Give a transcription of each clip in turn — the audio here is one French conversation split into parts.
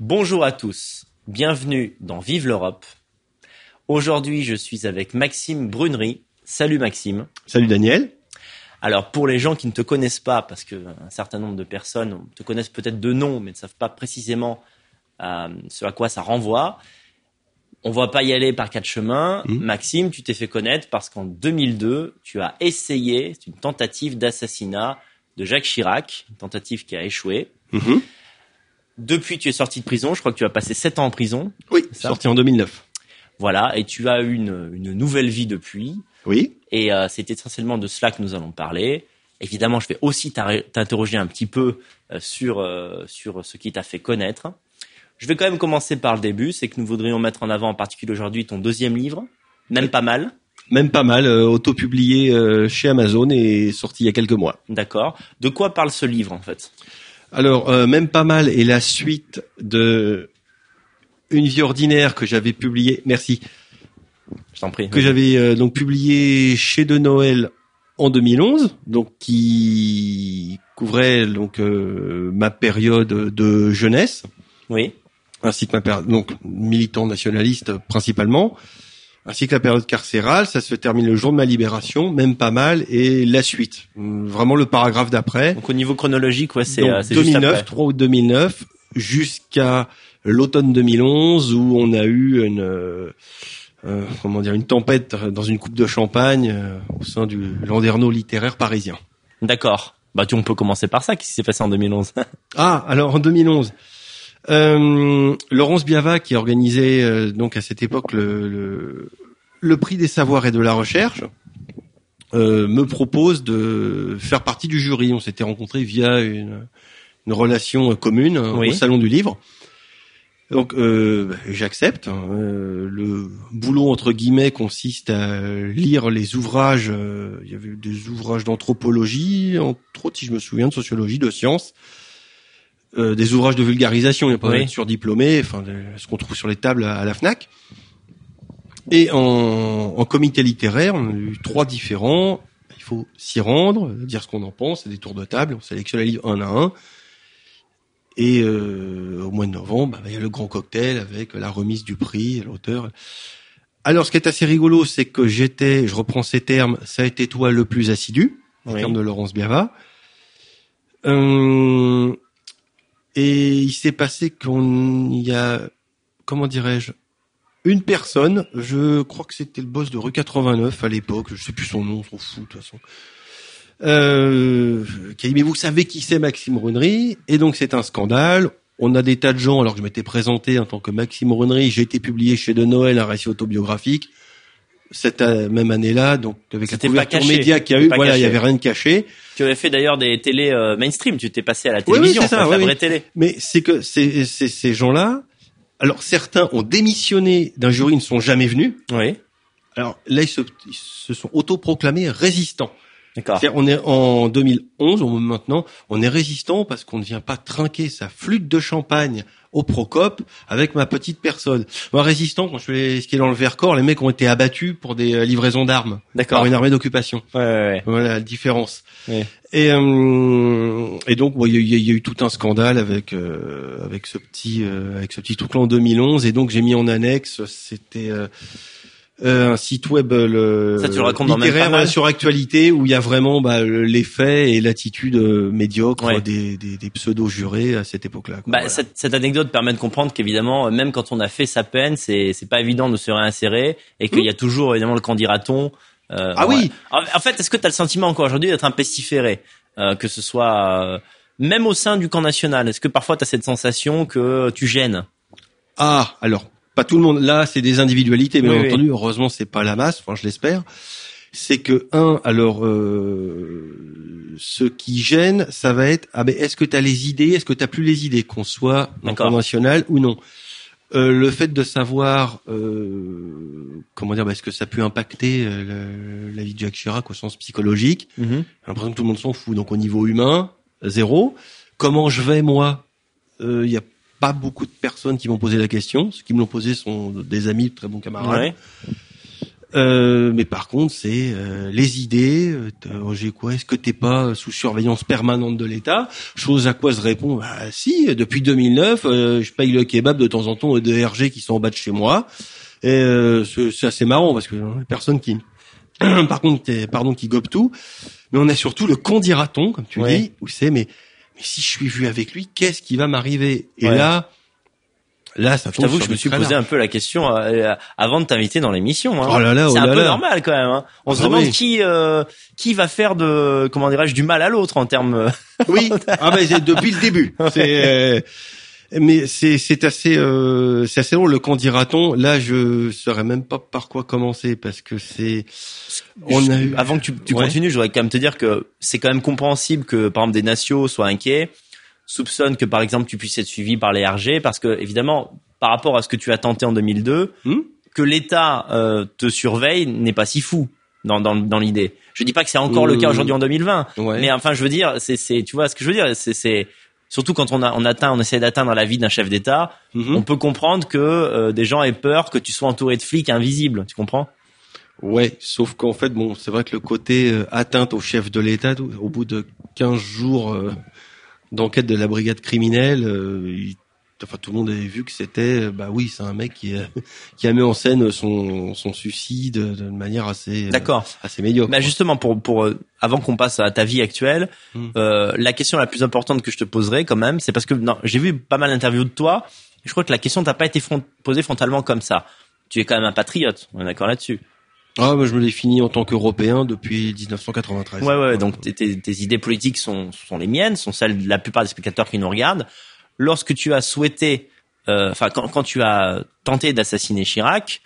Bonjour à tous, bienvenue dans Vive l'Europe. Aujourd'hui, je suis avec Maxime Brunery. Salut Maxime. Salut Daniel. Alors pour les gens qui ne te connaissent pas, parce que un certain nombre de personnes te connaissent peut-être de nom, mais ne savent pas précisément euh, ce à quoi ça renvoie, on va pas y aller par quatre chemins. Mhm. Maxime, tu t'es fait connaître parce qu'en 2002, tu as essayé, c'est une tentative d'assassinat de Jacques Chirac, une tentative qui a échoué. Mhm. Depuis, tu es sorti de prison. Je crois que tu as passé sept ans en prison. Oui, sorti en 2009. Voilà, et tu as eu une, une nouvelle vie depuis. Oui. Et euh, c'est essentiellement de cela que nous allons parler. Évidemment, je vais aussi t'interroger un petit peu euh, sur euh, sur ce qui t'a fait connaître. Je vais quand même commencer par le début. C'est que nous voudrions mettre en avant en particulier aujourd'hui ton deuxième livre, même pas mal, Même pas mal, euh, auto-publié euh, chez Amazon et sorti il y a quelques mois. d'accord. De quoi parle ce livre en fait? Alors, euh, même pas mal est la suite de Une vie ordinaire que j'avais publié, merci, Je t'en prie. que j'avais euh, donc publié chez De Noël en 2011, donc qui couvrait donc euh, ma période de jeunesse. Oui, ainsi que ma période, donc militant nationaliste principalement, ainsi que la période carcérale. Ça se termine le jour de ma libération, même pas mal, et la suite, Hum, vraiment le paragraphe d'après. donc au niveau chronologique, ouais, c'est Donc, euh, c'est juste 2009, après. 3 août 2009, jusqu'à l'automne 2011 où on a eu une euh, euh, comment dire une tempête dans une coupe de champagne euh, au sein du Landerneau littéraire parisien. D'accord. Bah, tu, on peut commencer par ça. Qu'est-ce qui s'est passé en 2011 Ah, alors en 2011, euh, Laurence Biava, qui organisait euh, donc à cette époque le, le, le prix des savoirs et de la recherche, euh, me propose de faire partie du jury. On s'était rencontrés via une, une relation commune Oui. au salon du livre. Donc euh, bah, j'accepte. hein. Le boulot entre guillemets consiste à lire les ouvrages. il y avait des ouvrages d'anthropologie, entre autres si je me souviens, de sociologie, de sciences, euh, des ouvrages de vulgarisation. Il n'y a pas Oui. d'être surdiplômé, enfin de- ce qu'on trouve sur les tables à, à la Fnac. Et en, en comité littéraire, on a eu trois différents. Il faut s'y rendre, dire ce qu'on en pense, c'est des tours de table, on sélectionne les livres un à un. Et euh, au mois de novembre, bah, il y a le grand cocktail avec la remise du prix, l'auteur. Alors, ce qui est assez rigolo, c'est que j'étais, je reprends ces termes, ça a été toi le plus assidu, en Oui. termes de Laurence Biava. Euh, et il s'est passé qu'on y a, comment dirais-je, une personne, je crois que c'était le boss de rue 89 à l'époque, je sais plus son nom, on s'en fout de toute façon, euh, qui a dit mais vous savez qui c'est Maxime Brunery et donc c'est un scandale. On a des tas de gens alors que je m'étais présenté en tant que Maxime Brunery, j'ai été publié chez De Noël un récit autobiographique cette euh, même année-là donc avec la couverture média qu'il y a eu voilà il y avait rien de caché Tu avais fait d'ailleurs des télés euh, mainstream. Tu t'es passé à la Oui, oui, télévision, ça, fait, la oui, vraie oui. télé. mais c'est que ces, ces, ces gens-là alors certains ont démissionné d'un jury ils ne sont jamais venus Oui, alors là ils se, ils se sont autoproclamés résistants d'accord. On est en 2011, on, maintenant, on est résistant parce qu'on ne vient pas trinquer sa flûte de champagne au Procope avec ma petite personne. Moi, résistant, quand je fais ce qui est dans le Vercors, les mecs ont été abattus pour des euh, livraisons d'armes D'accord. par une armée d'occupation. Ouais, ouais, ouais. Voilà la différence. Et, euh, et donc, il y, a- y eu tout un scandale avec euh, avec ce petit euh, avec ce petit truc là en 2011. Et donc, j'ai mis en annexe, c'était euh, un site web euh, le Ça, tu le dans littéraire voilà, sur actualité où il y a vraiment bah, le- les faits et l'attitude euh, médiocre Ouais. des, des, des pseudo jurés à cette époque-là. Bah, Voilà. cette, cette anecdote permet de comprendre qu'évidemment, euh, même quand on a fait sa peine, c'est c'est pas évident de se réinsérer et qu'il y a toujours évidemment le candidaton. Euh, Ah oui. En, en fait, est-ce que tu as le sentiment encore aujourd'hui d'être un pestiféré, euh, que ce soit euh, même au sein du camp national? Est-ce que parfois tu as cette sensation que tu gênes? Ah, alors pas tout le monde. Là, c'est des individualités, bien Oui, oui. entendu. Heureusement, c'est pas la masse. Enfin, je l'espère. C'est que un, alors, euh, ce qui gêne, ça va être ah ben, est-ce que tu as les idées, est-ce que tu plus les idées, qu'on soit camp national ou non. Euh, le fait de savoir euh, comment dire, bah, est-ce que ça a pu impacter euh, le- la vie de Jacques Chirac au sens psychologique? J'ai l'impression que tout le monde s'en fout. Donc au niveau humain, zéro. Comment je vais moi? Il y a pas beaucoup de personnes qui m'ont posé la question. Ceux qui me l'ont posé sont des amis, de très bons camarades. Ouais. Euh, mais par contre, c'est euh, les idées. euh, t'as- Roger, quoi Est-ce que t'es pas sous surveillance permanente de l'État? Chose à quoi se répond Bah si. Depuis 2009, euh, je paye le kebab de temps en temps aux deux RG qui sont en bas de chez moi. Et euh, c'est assez marrant parce que hein, les personnes qui, par contre, pardon, qui gobent tout. Mais on a surtout le qu'en dira-t-on, comme tu Ouais. dis, où c'est mais mais si je suis vu avec lui, qu'est-ce qui va m'arriver? Et Ouais. là, là, ça Je t'avoue je me suis posé un peu la question euh, avant de t'inviter dans l'émission. Hein. Oh là là, oh c'est un là peu normal quand même. Hein. On se Ah demande oui. qui euh, qui va faire de comment dirais-je du mal à l'autre en termes. euh, Oui, ah ben c'est depuis le début. C'est euh, mais c'est c'est assez euh, c'est assez long le quand dira-t-on? Là, je saurais même pas par quoi commencer parce que c'est on a eu Avant que tu, tu Ouais. continues, je voudrais quand même te dire que c'est quand même compréhensible que par exemple des nations soient inquiets, soupçonnent que par exemple tu puisses être suivi par les RG parce que évidemment par rapport à ce que tu as tenté en 2002, Hmm? que l'État euh, te surveille n'est pas si fou dans dans, dans l'idée. Je dis pas que c'est encore le cas aujourd'hui en 2020, ouais. mais enfin je veux dire c'est c'est tu vois ce que je veux dire c'est c'est surtout quand on a on atteint on essaie d'atteindre la vie d'un chef d'État, Mhm. on peut comprendre que euh, des gens aient peur que tu sois entouré de flics invisibles, tu comprends? Ouais, sauf qu'en fait, bon, c'est vrai que le côté euh, atteinte au chef de l'État, au bout de 15 jours euh, d'enquête de la brigade criminelle, euh, il- enfin tout le monde avait vu que c'était, euh, bah oui, c'est un mec qui a, qui a mis en scène son, son suicide de manière assez, euh, D'accord. assez médiocre. Bah justement pour pour euh, avant qu'on passe à ta vie actuelle, Mm. euh, la question la plus importante que je te poserai quand même, c'est parce que non, j'ai vu pas mal d'interviews de toi. et Je crois que la question t'a pas été front- posée frontalement comme ça. Tu es quand même un patriote, on est d'accord là-dessus. Ah, moi je me définis en tant qu'Européen depuis 1993. Ouais, ouais. Donc tes, tes, tes idées politiques sont sont les miennes, sont celles de la plupart des spectateurs qui nous regardent. Lorsque tu as souhaité, euh, enfin quand quand tu as tenté d'assassiner Chirac,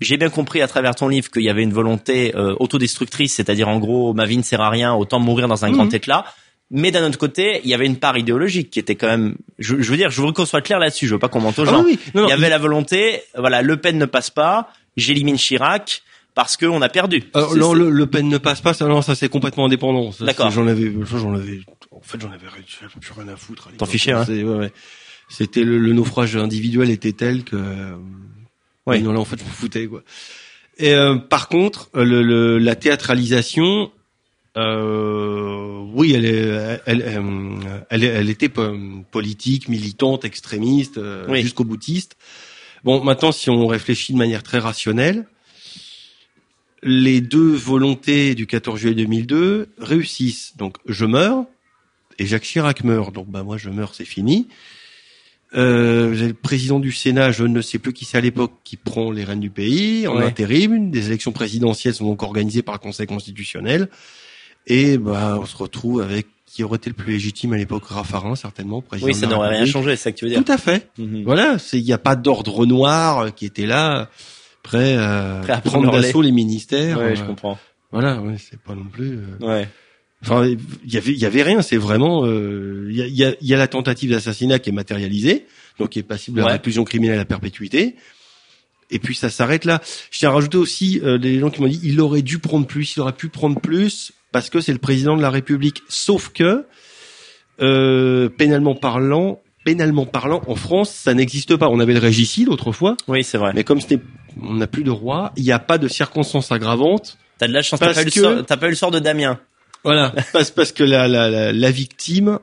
j'ai bien compris à travers ton livre qu'il y avait une volonté euh, autodestructrice, c'est-à-dire en gros ma vie ne sert à rien, autant mourir dans un Mhm. grand éclat. Mais d'un autre côté, il y avait une part idéologique qui était quand même. Je, je veux dire, je veux qu'on soit clair là-dessus. Je veux pas qu'on mente aux Ah gens. oui, oui. Non, non, il y avait la volonté. Voilà, Le Pen ne passe pas. J'élimine Chirac parce qu'on a perdu. Alors, C'est- non, le, le Pen ne passe pas, ça, non, ça c'est complètement indépendant. D'accord. J'en avais, j'en avais, en fait, j'en avais plus rien à foutre. l'époque. fichais, ouais, ouais. C'était le, le naufrage individuel était tel que, euh, Ouais. non là en fait je me foutais quoi. Et euh, par contre, euh, le, le- la théâtralisation, euh, oui, elle est, elle, euh, elle, elle était po- politique, militante, extrémiste, euh, Oui. jusqu'au boutiste. Bon, maintenant, si on réfléchit de manière très rationnelle, les deux volontés du 14 juillet 2002 réussissent. Donc, je meurs et Jacques Chirac meurt. Donc, bah moi, je meurs, c'est fini. Euh, j'ai le président du Sénat, je ne sais plus qui c'est à l'époque, qui prend les rênes du pays en Ouais. intérim. Des élections présidentielles sont donc organisées par le Conseil constitutionnel. Et bah, on se retrouve avec qui aurait été le plus légitime à l'époque, Raffarin, certainement, président Oui, ça n'aurait rien changé, c'est ça que tu veux dire. Tout à fait. Mhm. Voilà, il n'y a pas d'ordre noir euh, qui était là, prêt à, Prêt à prendre d'assaut les ministères. Ouais, je Euh, comprends. Voilà, ouais, c'est pas non plus. euh, Ouais. Enfin, il y avait, il y avait rien. C'est vraiment, euh, il y, a, il y, a, il y a la tentative d'assassinat qui est matérialisée, donc qui est passible de Ouais. réclusion criminelle à perpétuité. Et puis ça s'arrête là. Je tiens à rajouter aussi euh, des gens qui m'ont dit il aurait dû prendre plus, il aurait pu prendre plus parce que c'est le président de la République. Sauf que euh, pénalement parlant, pénalement parlant, en France, ça n'existe pas. On avait le régicide autrefois, Oui, c'est vrai. mais comme c'était, on n'a plus de roi, il n'y a pas de circonstances aggravantes. T'as de la chance. T'as pas, eu le que- pas eu le sort de Damien. Voilà, parce, parce que la, la, la, la victime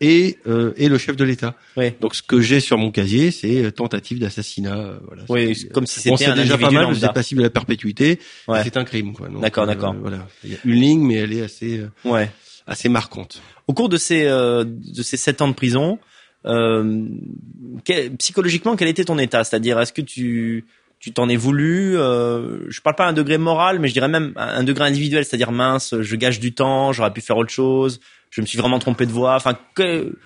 est, euh, est le chef de l'État. Oui. Donc ce que j'ai sur mon casier, c'est euh, tentative d'assassinat. euh, Voilà. Oui, comme si Bon, c'était un déjà pas mal, c'est passible à la perpétuité. Ouais. C'est un crime, D'accord, euh, d'accord. Voilà, il y a une ligne, mais elle est assez, euh, Ouais. assez marquante. Au cours de ces euh, de ces sept ans de prison, euh, quel- psychologiquement, quel était ton état? C'est-à-dire, est-ce que tu tu t'en es voulu euh, Je parle pas à un degré moral, mais je dirais même à un degré individuel, c'est-à-dire mince, je gâche du temps, j'aurais pu faire autre chose, je me suis vraiment trompé de voie. Enfin, que,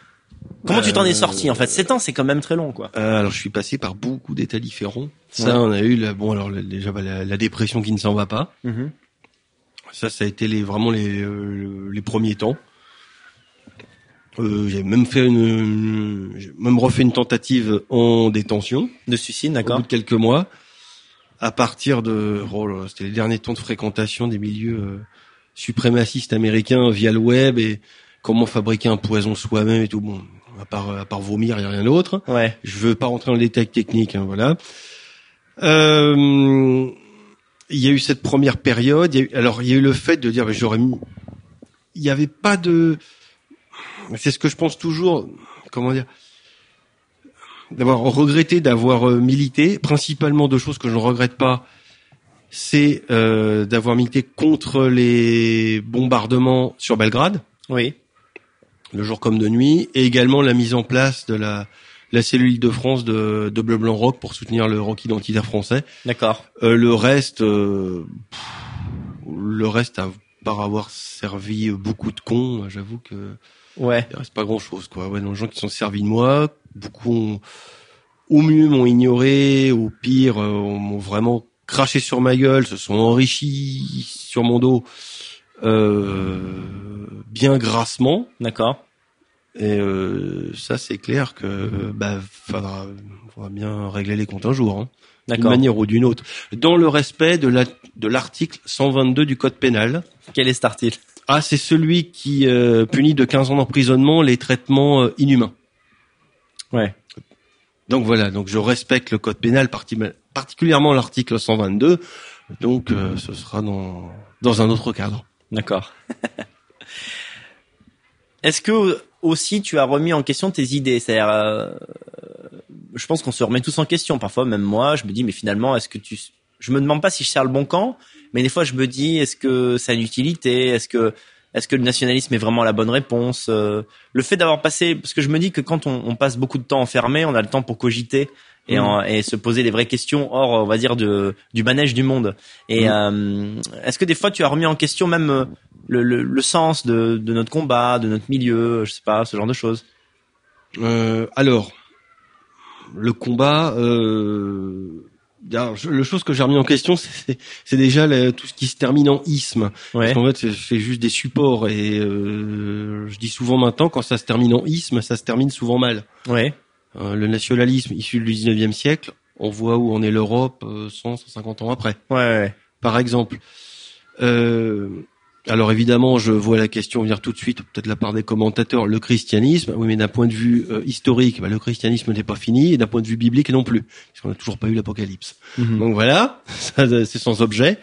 comment tu t'en es Euh, sorti En fait, sept ans, c'est quand même très long, quoi. Euh, alors je suis passé par beaucoup d'états différents. Ça, Ouais. on a eu la, bon alors déjà bah, la, la dépression qui ne s'en va pas. Ça, ça a été les vraiment les euh, les premiers temps. Euh, j'ai même fait une, j'ai même refait une tentative en détention De suicide, au d'accord bout de quelques mois. À partir de, oh là, c'était les derniers temps de fréquentation des milieux euh, suprémacistes américains via le web et comment fabriquer un poison soi-même et tout. Bon, à part à part vomir, il y a rien d'autre. Ouais. Je veux pas rentrer dans le détail technique, hein, voilà. Euh, il y a eu cette première période. il y a eu- alors, il y a eu le fait de dire, mais j'aurais mis. Il n'y avait pas de. C'est ce que je pense toujours. Comment dire D'avoir regretté d'avoir euh, milité. Principalement deux choses que je ne regrette pas. C'est euh, d'avoir milité contre les bombardements sur Belgrade, Oui. le jour comme de nuit, et également la mise en place de la la cellule de France de, de Bleu Blanc Rock pour soutenir le rock identitaire français. D'accord. Euh, le reste, euh, pff, le reste, à part avoir servi beaucoup de cons, j'avoue que Ouais. il reste pas grand chose, quoi. Ouais, non, les gens qui sont servis de moi, beaucoup ont, au mieux m'ont ignoré, au pire, euh, m'ont vraiment craché sur ma gueule, se sont enrichis sur mon dos, euh, bien grassement. D'accord. Et euh, ça, c'est clair que bah faudra, faudra bien régler les comptes un jour. Hein d'une manière ou d'une autre, dans le respect de la de l'article 122 du code pénal. Quel est cet article? Ah, c'est celui qui euh, punit de 15 ans d'emprisonnement les traitements euh, inhumains. Ouais. Donc voilà, donc je respecte le code pénal, parti- particulièrement l'article 122. Donc euh, ce sera dans dans un autre cadre. D'accord. Est-ce que aussi tu as remis en question tes idées? C'est-à-dire, euh, je pense qu'on se remet tous en question. Parfois, même moi, je me dis, mais finalement, est-ce que tu Je me demande pas si je sers le bon camp, mais des fois, je me dis, est-ce que ça a une utilité? Est-ce que est-ce que le nationalisme est vraiment la bonne réponse Euh, Le fait d'avoir passé, parce que je me dis que quand on, on passe beaucoup de temps enfermé, on a le temps pour cogiter. Et, Mhm. en- et se poser les vraies questions hors, on va dire, de, du manège du monde. Et euh, est-ce que des fois tu as remis en question même euh, le, le, le sens de, de notre combat, de notre milieu, je sais pas, ce genre de choses? Euh, alors, le combat, euh, alors, le chose que j'ai remis en question, c'est déjà tout ce qui se termine en isme. Ouais. Parce qu'en fait, c'est- juste des supports et euh, je dis souvent maintenant, quand ça se termine en isme, ça se termine souvent mal. Ouais. Euh, le nationalisme issu du 19e siècle, on voit où en est l'Europe euh, 100, 150 ans après, Ouais. ouais. par exemple. Euh, alors évidemment, je vois la question venir tout de suite, peut-être de la part des commentateurs, le christianisme. Oui, mais d'un point de vue euh, historique, bah, le christianisme n'est pas fini, et d'un point de vue biblique non plus, parce qu'on n'a toujours pas eu l'Apocalypse. Mhm. Donc voilà, ça, c'est sans objet.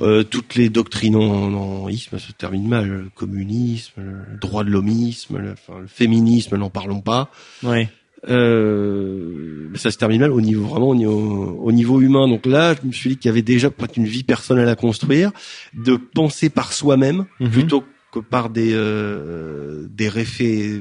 Euh, toutes les doctrines en, en isme se terminent mal. Le communisme, le droit de l'homisme, le, enfin, le féminisme, n'en parlons pas. Ouais. Euh, ça se termine mal au niveau vraiment au niveau, au niveau humain. Donc là, je me suis dit qu'il y avait déjà peut-être une vie personnelle à construire, de penser par soi-même Mhm. plutôt que par des euh, des réfé-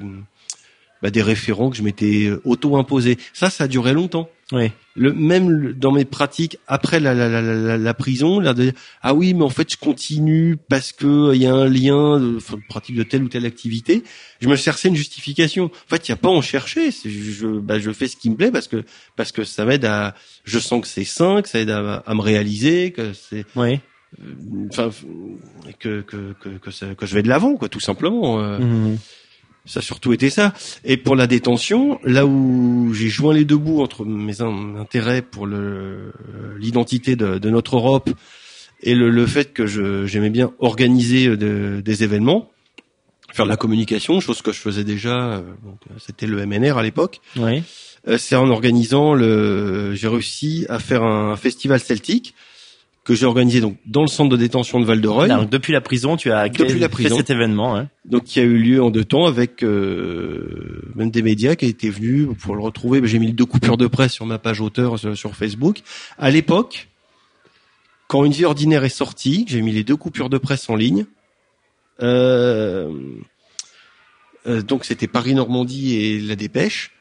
bah, des référents que je m'étais auto-imposé. Ça, ça a duré longtemps Ouais. le même dans mes pratiques après la, la, la, la, la prison là de dire, ah oui mais en fait je continue parce que il y a un lien de, enfin, de pratique de telle ou telle activité je me cherchais une justification en fait il y a pas à en chercher je bah, je fais ce qui me plaît parce que parce que ça m'aide à je sens que c'est sain que ça aide à, à me réaliser que c'est Ouais. enfin que que que que, ça- que je vais de l'avant quoi tout simplement euh. Mhm. Ça a surtout été ça. Et pour la détention, là où j'ai joint les deux bouts entre mes in- intérêts pour le l'identité de, de notre Europe et le, le fait que j'aimais bien organiser euh, de- des événements, faire de la communication, chose que je faisais déjà. euh, euh, C'était le MNR à l'époque. Euh, C'est en organisant le, j'ai réussi à faire un festival celtique que j'ai organisé donc dans le centre de détention de Val de Reuil. Depuis la prison, tu as créé- Depuis la fait cet événement. Hein. Donc qui a eu lieu en deux temps avec euh, même des médias qui étaient venus pour le retrouver. J'ai mis deux coupures de presse sur ma page auteur sur, sur Facebook. À l'époque, quand Une vie ordinaire est sortie, j'ai mis les deux coupures de presse en ligne. Euh, euh, donc c'était Paris-Normandie et La Dépêche.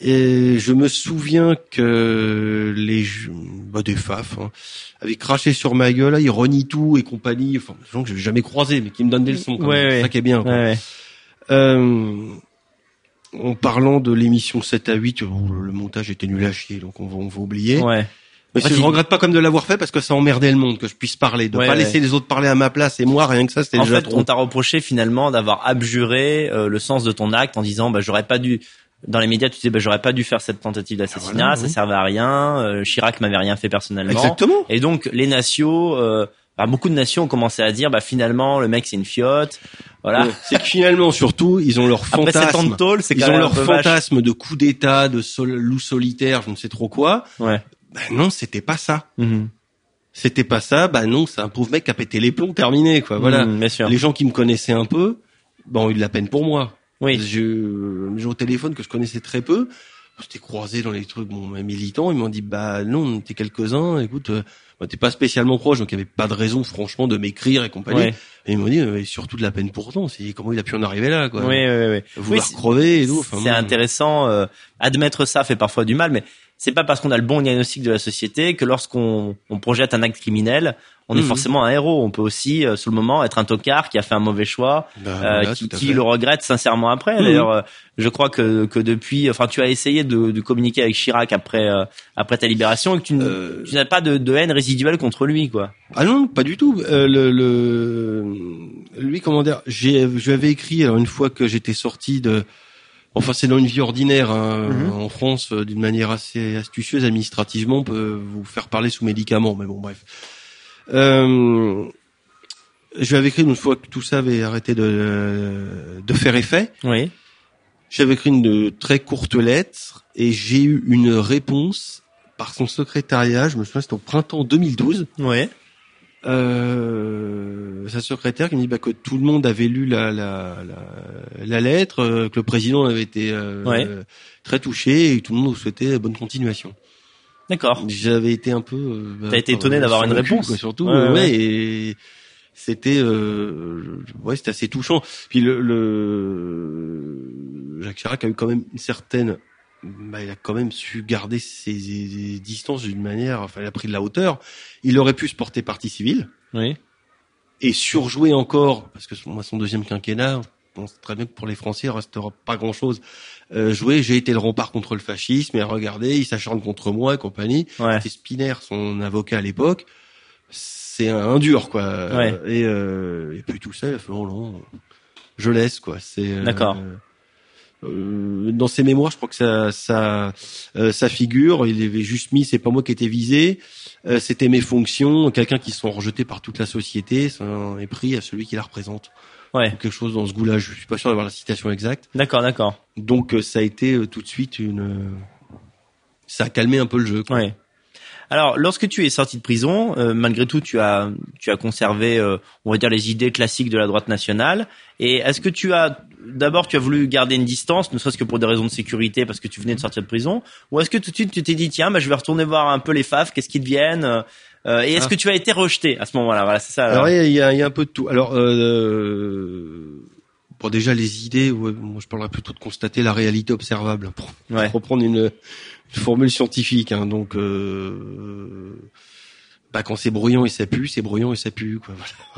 Et je me souviens que les bah, des faf hein, avaient craché sur ma gueule, renient tout et compagnie. Enfin, des gens que j'ai jamais croisés, mais qui me donnent des leçons. quand Ouais, ouais. C'est ça qui est bien. quoi. Ouais, ouais. Euh, en parlant de l'émission 7 à 8, bon, le montage était nul à chier, donc on va, on va oublier. Ouais. Mais En fait, je regrette pas comme de l'avoir fait parce que ça emmerdait le monde, que je puisse parler, de Ouais, pas ouais. laisser les autres parler à ma place et moi, rien que ça, c'était En déjà fait, trop. on t'a reproché finalement d'avoir abjuré euh, le sens de ton acte en disant bah j'aurais pas dû dans les médias tu disais bah j'aurais pas dû faire cette tentative d'assassinat, Ah, voilà, ça oui. servait à rien, euh, Chirac m'avait rien fait personnellement. Exactement. Et donc les nations euh, bah, beaucoup de nations ont commencé à dire bah finalement le mec c'est une fiotte. Voilà. Ouais. C'est que finalement, surtout, ils ont leur Après sept ans de fantasme. tôle, c'est Ils quand ont leur vache. fantasme de coup d'état, de sol, loup solitaire, je ne sais trop quoi. Ouais. Ben non, c'était pas ça. Mhm. C'était pas ça, bah non, c'est un pauvre mec qui a pété les plombs, terminé, quoi. Voilà. Mmh, bien sûr. Les gens qui me connaissaient un peu, bon, ils eu de la peine pour moi. Oui. Je, j'ai au téléphone que je connaissais très peu. On s'était croisés dans les trucs, bon, militants. Ils m'ont dit, bah non, on était quelques-uns. Écoute, euh, bah, t'es pas spécialement proche, donc il y avait pas de raison, franchement, de m'écrire et compagnie. Ouais. Et ils m'ont dit, euh, surtout de la peine pour toi. C'est comment il a pu en arriver là, quoi? Oui, oui, oui. Vouloir Oui, crever et tout. Enfin, c'est bon. intéressant. euh, admettre ça fait parfois du mal, mais c'est pas parce qu'on a le bon diagnostic de la société que lorsqu'on on projette un acte criminel, on est Mhm. forcément un héros. On peut aussi, euh, sur le moment, être un tocard qui a fait un mauvais choix, Bah, euh, qui, qui le regrette sincèrement après. Mhm. D'ailleurs, euh, je crois que que depuis, enfin, tu as essayé de, de communiquer avec Chirac après euh, après ta libération et que tu, Euh, tu n'as pas de, de haine résiduelle contre lui, quoi. Ah non, pas du tout. Euh, le, le, lui, comment dire, j'ai, je lui avais écrit alors une fois que j'étais sorti de, enfin c'est dans une vie ordinaire hein, Mhm. en France, d'une manière assez astucieuse administrativement, on peut vous faire parler sous médicaments, mais bon bref. Euh, je lui avais écrit une fois que tout ça avait arrêté de, de faire effet. Oui. J'avais écrit une très courte lettre et j'ai eu une réponse par son secrétariat. Je me souviens, c'était au printemps 2012 Oui. euh, sa secrétaire qui me dit bah, que tout le monde avait lu la, la, la, la lettre, euh, que le président avait été euh, Ouais. très touché et que tout le monde vous souhaitait bonne continuation. D'accord. J'avais été un peu. euh, bah, T'as été étonné d'avoir une réponse. quoi, surtout. Ouais, ouais. ouais, et c'était euh, ouais, c'était assez touchant. Puis le, le Jacques Chirac a eu quand même une certaine bah, il a quand même su garder ses, ses distances d'une manière, enfin, il a pris de la hauteur. Il aurait pu se porter partie civile Oui. et surjouer encore, parce que moi, son deuxième quinquennat, on sait très bien que pour les Français, il restera pas grand-chose. Euh, jouer, j'ai été le rempart contre le fascisme, et regardez, il s'acharne contre moi et compagnie. Ouais. C'était Spinner, son avocat à l'époque. C'est un, un dur, quoi. Ouais. Et, euh, et puis tout ça, il a fait, oh non, je laisse, quoi. C'est, euh, D'accord. euh, dans ses mémoires, je crois que ça, ça, euh, ça figure. Il avait juste mis, c'est pas moi qui étais visé, euh, c'était mes fonctions. Quelqu'un qui sont rejetés par toute la société, ça en est pris à celui qui la représente. Ouais. Ou quelque chose dans ce goût-là. Je suis pas sûr d'avoir la citation exacte. D'accord, d'accord. Donc euh, ça a été euh, tout de suite une, euh, ça a calmé un peu le jeu. Quoi. Ouais. Alors, lorsque tu es sorti de prison, euh, malgré tout, tu as tu as conservé, euh, on va dire, les idées classiques de la droite nationale. Et est-ce que tu as d'abord tu as voulu garder une distance, ne serait-ce que pour des raisons de sécurité, parce que tu venais de sortir de prison, ou est-ce que tout de suite tu t'es dit tiens, bah, je vais retourner voir un peu les FAF, qu'est-ce qu'ils deviennent euh, euh, Et est-ce Ah. que tu as été rejeté à ce moment-là? Voilà, c'est ça. Alors il y a, y a- il y a un peu de tout. Alors euh, bon déjà les idées, ouais, moi je parlerais plutôt de constater la réalité observable. Pour ouais. reprendre une, une formule scientifique. Hein, donc, euh, bah, quand c'est bruyant et ça pue, c'est bruyant et ça pue. Quoi.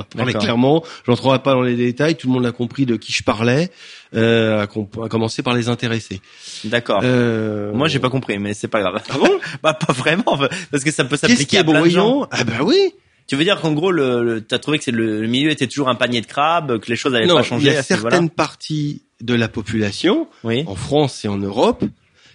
Voilà. Clairement. J'entrerai pas dans les détails. Tout le monde a compris de qui je parlais. Euh, à, com- à commencer par les intéressés. D'accord. Euh, Moi, j'ai pas compris, mais c'est pas grave. Ah bon bah, pas vraiment, parce que ça peut s'appliquer qui est à plein de gens. Ah bah oui. Tu veux dire qu'en gros, le, le t'as trouvé que le, le milieu était toujours un panier de crabes, que les choses Non, pas il changé y a certaines parties de la population Oui. en France et en Europe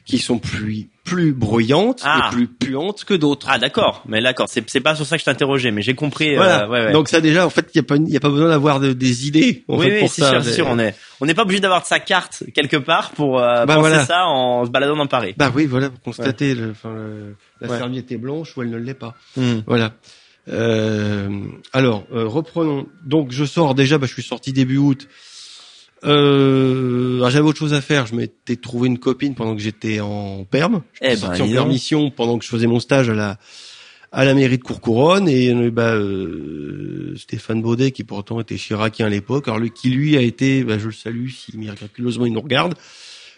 qui sont plus plus bruyantes Ah. et plus puantes que d'autres. Ah d'accord, mais d'accord, c'est c'est pas sur ça que je t'interrogeais, mais j'ai compris. euh, Voilà. ouais, ouais. Donc ça déjà, en fait, il y a pas, il y a pas besoin d'avoir de- des idées. En oui, fait, oui, pour ça. sûr. On est, on n'est pas obligé d'avoir de sa carte quelque part pour euh, Bah, penser voilà. ça en se baladant dans Paris. Bah oui, voilà, pour constater, le, enfin, le- la serviette est blanche ou elle ne l'est pas. Hmm. Voilà. Euh, alors, euh, reprenons. Donc, je sors déjà, bah, je suis sorti début août. Euh, alors, j'avais autre chose à faire. Je m'étais trouvé une copine pendant que j'étais en perme. Eh ben, sorti en permission pendant que je faisais mon stage à la à la mairie de Courcouronne et euh, bah, euh, Stéphane Baudet qui pourtant était chiracien à l'époque, alors lui qui lui a été, bah, je le salue si miraculeusement il nous regarde,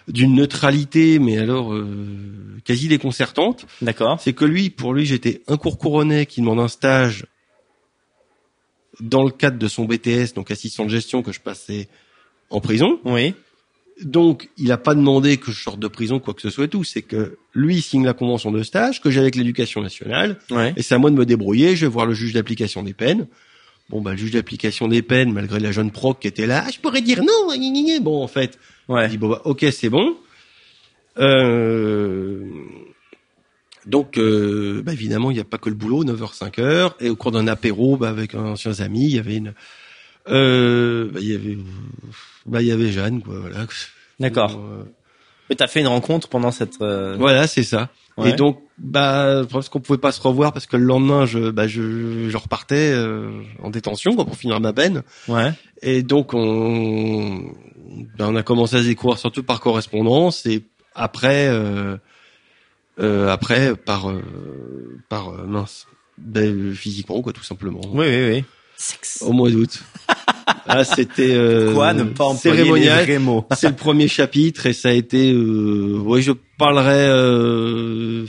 d'une neutralité mais alors euh, quasi déconcertante. D'accord. C'est que lui, pour lui, j'étais un cours couronné qui demande un stage dans le cadre de son BTS, donc assistant de gestion que je passais en prison. Oui. Donc, il n'a pas demandé que je sorte de prison, quoi que ce soit et tout. C'est que lui signe la convention de stage, que j'ai avec l'éducation nationale, Ouais. et c'est à moi de me débrouiller. Je vais voir le juge d'application des peines. Bon, bah, le juge d'application des peines, malgré la jeune proc qui était là, ah, je pourrais dire non, gna, gna, gna. bon, en fait, Ouais. il dit bon bah ok c'est bon. Euh, donc euh, bah, évidemment il n'y a pas que le boulot 9h 5h et au cours d'un apéro bah, avec un anciens amis il y avait une euh, bah, il y avait bah, il y avait Jeanne quoi voilà. D'accord. Euh, Mais t'as fait une rencontre pendant cette. euh, Voilà, c'est ça. Ouais. Et donc, bah, parce qu'on pouvait pas se revoir parce que le lendemain, je, bah, je, je repartais euh, en détention quoi, pour finir ma peine. Ouais. Et donc, on, ben, on a commencé à se découvrir surtout par correspondance et après, euh, euh, après par, euh, par mince, ben, physiquement quoi, tout simplement. Oui, oui, oui. Sexe. Au mois d'août. ah, c'était euh, Quoi ne pas employer cérémonial. les vrais mots? C'est le premier chapitre et ça a été, euh, ouais, je parlerai euh,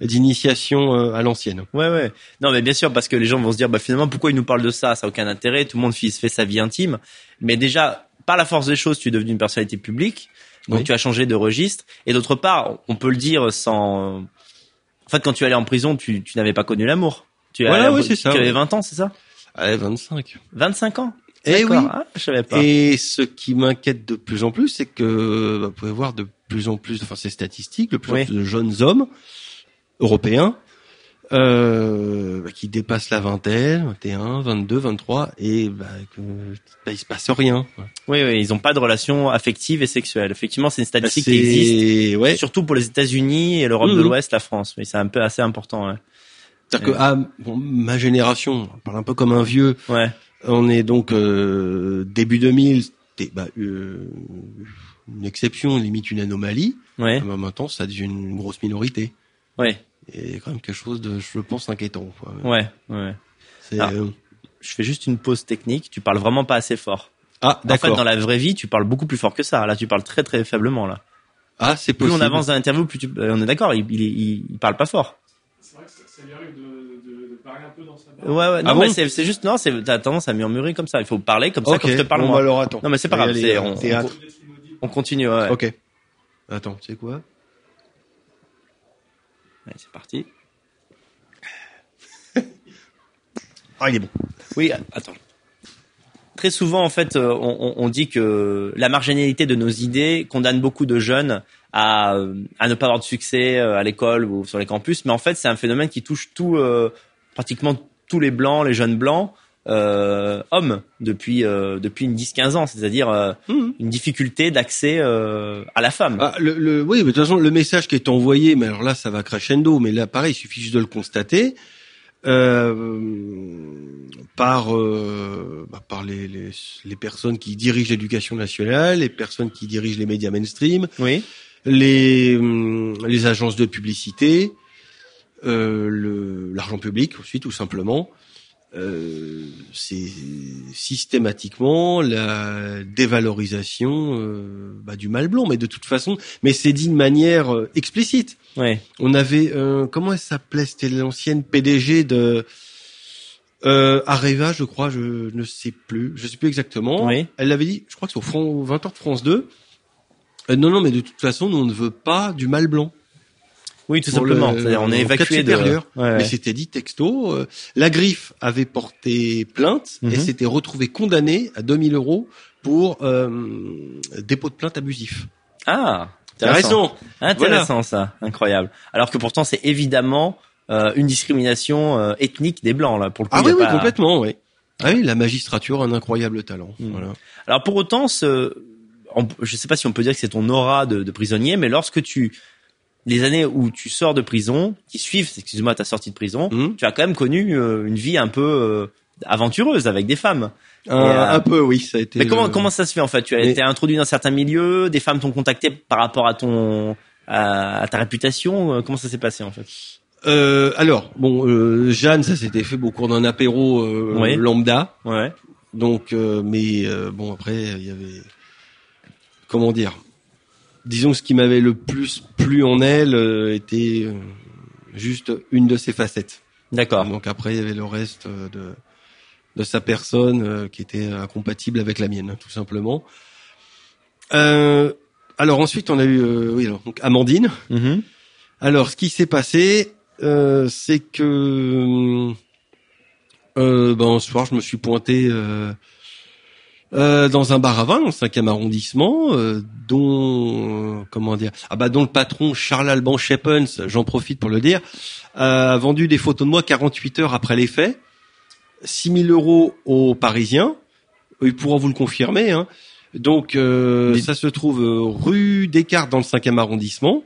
d'initiation euh, à l'ancienne. Ouais, ouais. Non, mais bien sûr, parce que les gens vont se dire, bah finalement, pourquoi il nous parle de ça? Ça a aucun intérêt. Tout le monde fait fait sa vie intime. Mais déjà, par la force des choses, tu es devenu une personnalité publique. Donc Oui. tu as changé de registre. Et d'autre part, on peut le dire sans. En fait, quand tu allais en prison, tu, tu n'avais pas connu l'amour. Tu c'est ça, avais oui. 20 ans, c'est ça? Allez, 25. 25 ans? Eh oui. Ah, je savais pas. Et ce qui m'inquiète de plus en plus, c'est que bah, vous pouvez voir de plus en plus, enfin ces statistiques, de plus Oui. en plus de jeunes hommes européens euh, bah, qui dépassent la vingtaine, 21, 22, 23, et bah, que, bah, il se passe rien. Oui, oui, ils ont pas de relation affective et sexuelle. Effectivement, c'est une Bah, statistique qui existe. ouais. Surtout pour les États-Unis et l'Europe de Mhm. l'Ouest, la France. Mais c'est un peu assez important. Ouais. C'est-à-dire que ah, bon, ma génération, on parle un peu comme un vieux, ouais. on est donc euh, début 2000, c'était bah, euh, une exception, limite une anomalie. Ouais. Bah, maintenant, ça devient une grosse minorité. Ouais. Et quand même quelque chose de, je pense, inquiétant. Quoi. Ouais. Ouais. C'est, euh, Je fais juste une pause technique. Tu parles vraiment pas assez fort. Ah, En fait, d'accord. dans la vraie vie, tu parles beaucoup plus fort que ça. Là, tu parles très très faiblement. Là. Ah, c'est Plus possible. on avance dans l'interview, plus tu... euh, on est d'accord. Il, il, il, il parle pas fort. C'est vrai que ça, ça lui arrive de, de, de parler un peu dans sa Ouais, ouais. Non, Ah mais bon c'est c'est juste non. C'est t'as tendance à murmurer comme ça. Il faut parler comme ça Ok. quand je te parle bon, moi. bah, alors attends. Non, mais c'est pas grave. Allez, on, théâtre. on, on continue. Ouais. Ok. Attends, tu sais quoi c'est parti. Ah, il est bon. Oui, attends. Très souvent, en fait, euh, on dit que la marginalité de nos idées condamne beaucoup de jeunes à, à ne pas avoir de succès euh, à l'école ou sur les campus. Mais en fait, c'est un phénomène qui touche tout, euh, pratiquement tous les blancs, les jeunes blancs, euh, hommes depuis euh, depuis une 10-15 ans. C'est-à-dire euh, Mhm. une difficulté d'accès euh, à la femme. Ah, le, le, oui, mais de toute façon, le message qui est envoyé, mais alors là, ça va crescendo, mais là, pareil, il suffit juste de le constater, euh, par, euh, bah, par les, les, les personnes qui dirigent l'éducation nationale, les personnes qui dirigent les médias mainstream, Oui. Les, hum, les agences de publicité, euh, l'argent public aussi, tout simplement. Euh, c'est systématiquement la dévalorisation euh, bah, du mal blanc, mais de toute façon, mais c'est dit de manière euh, explicite. Oui. On avait euh, comment elle s'appelait? C'était l'ancienne PDG de euh, Areva, je crois, je ne sais plus, je sais plus exactement. Oui. Elle l'avait dit, je crois que c'est au Fran- 20 heures de France 2. Euh, non, non, mais de toute façon, nous on ne veut pas du mal blanc. Oui, tout simplement. le- on est évacué de. Ouais, ouais. Mais c'était dit texto. euh, la griffe avait porté plainte Mhm. et s'était retrouvée condamnée à 2000 euros pour euh, dépôt de plainte abusif. Ah. Intéressant. Intéressant ça, incroyable. Alors que pourtant c'est évidemment euh, une discrimination euh, ethnique des blancs là pour le coup. Ah oui, oui, pas- complètement, oui. Ah oui, la magistrature a un incroyable talent. Mhm. Voilà. Alors pour autant, ce, on- je sais pas si on peut dire que c'est ton aura de, de prisonnier, mais lorsque tu les années où tu sors de prison, qui suivent, excuse-moi, ta sortie de prison, Mhm. tu as quand même connu euh, une vie un peu euh, aventureuse avec des femmes. Euh, un peu, oui, ça a été. Mais comment comment ça se fait en fait? Tu as Mais- été introduit dans certains milieux, des femmes t'ont contacté par rapport à ton à, à ta réputation. Comment ça s'est passé en fait? Euh, alors, bon, euh, Jeanne, ça s'était fait au cours d'un apéro euh, Oui. lambda. Ouais. Donc, mais bon, après, il y avait, comment dire, disons que ce qui m'avait le plus plu en elle euh, était euh, juste une de ses facettes. D'accord. Donc après, il y avait le reste euh, de de sa personne qui était incompatible avec la mienne, tout simplement. Euh, alors ensuite, on a eu, euh, oui, alors, donc Amandine. Mhm. Alors, ce qui s'est passé, euh, c'est que ben, un soir, je me suis pointé euh, dans un bar à vin, dans le 5e arrondissement, euh, dont euh, comment dire, ah bah dont le patron Charles Alban Shepens, j'en profite pour le dire, a vendu des photos de moi 48 heures après les faits, 6000 euros aux Parisiens. Il pourra vous le confirmer. Hein. Donc euh, Mais- ça se trouve euh, rue Descartes dans le 5e arrondissement.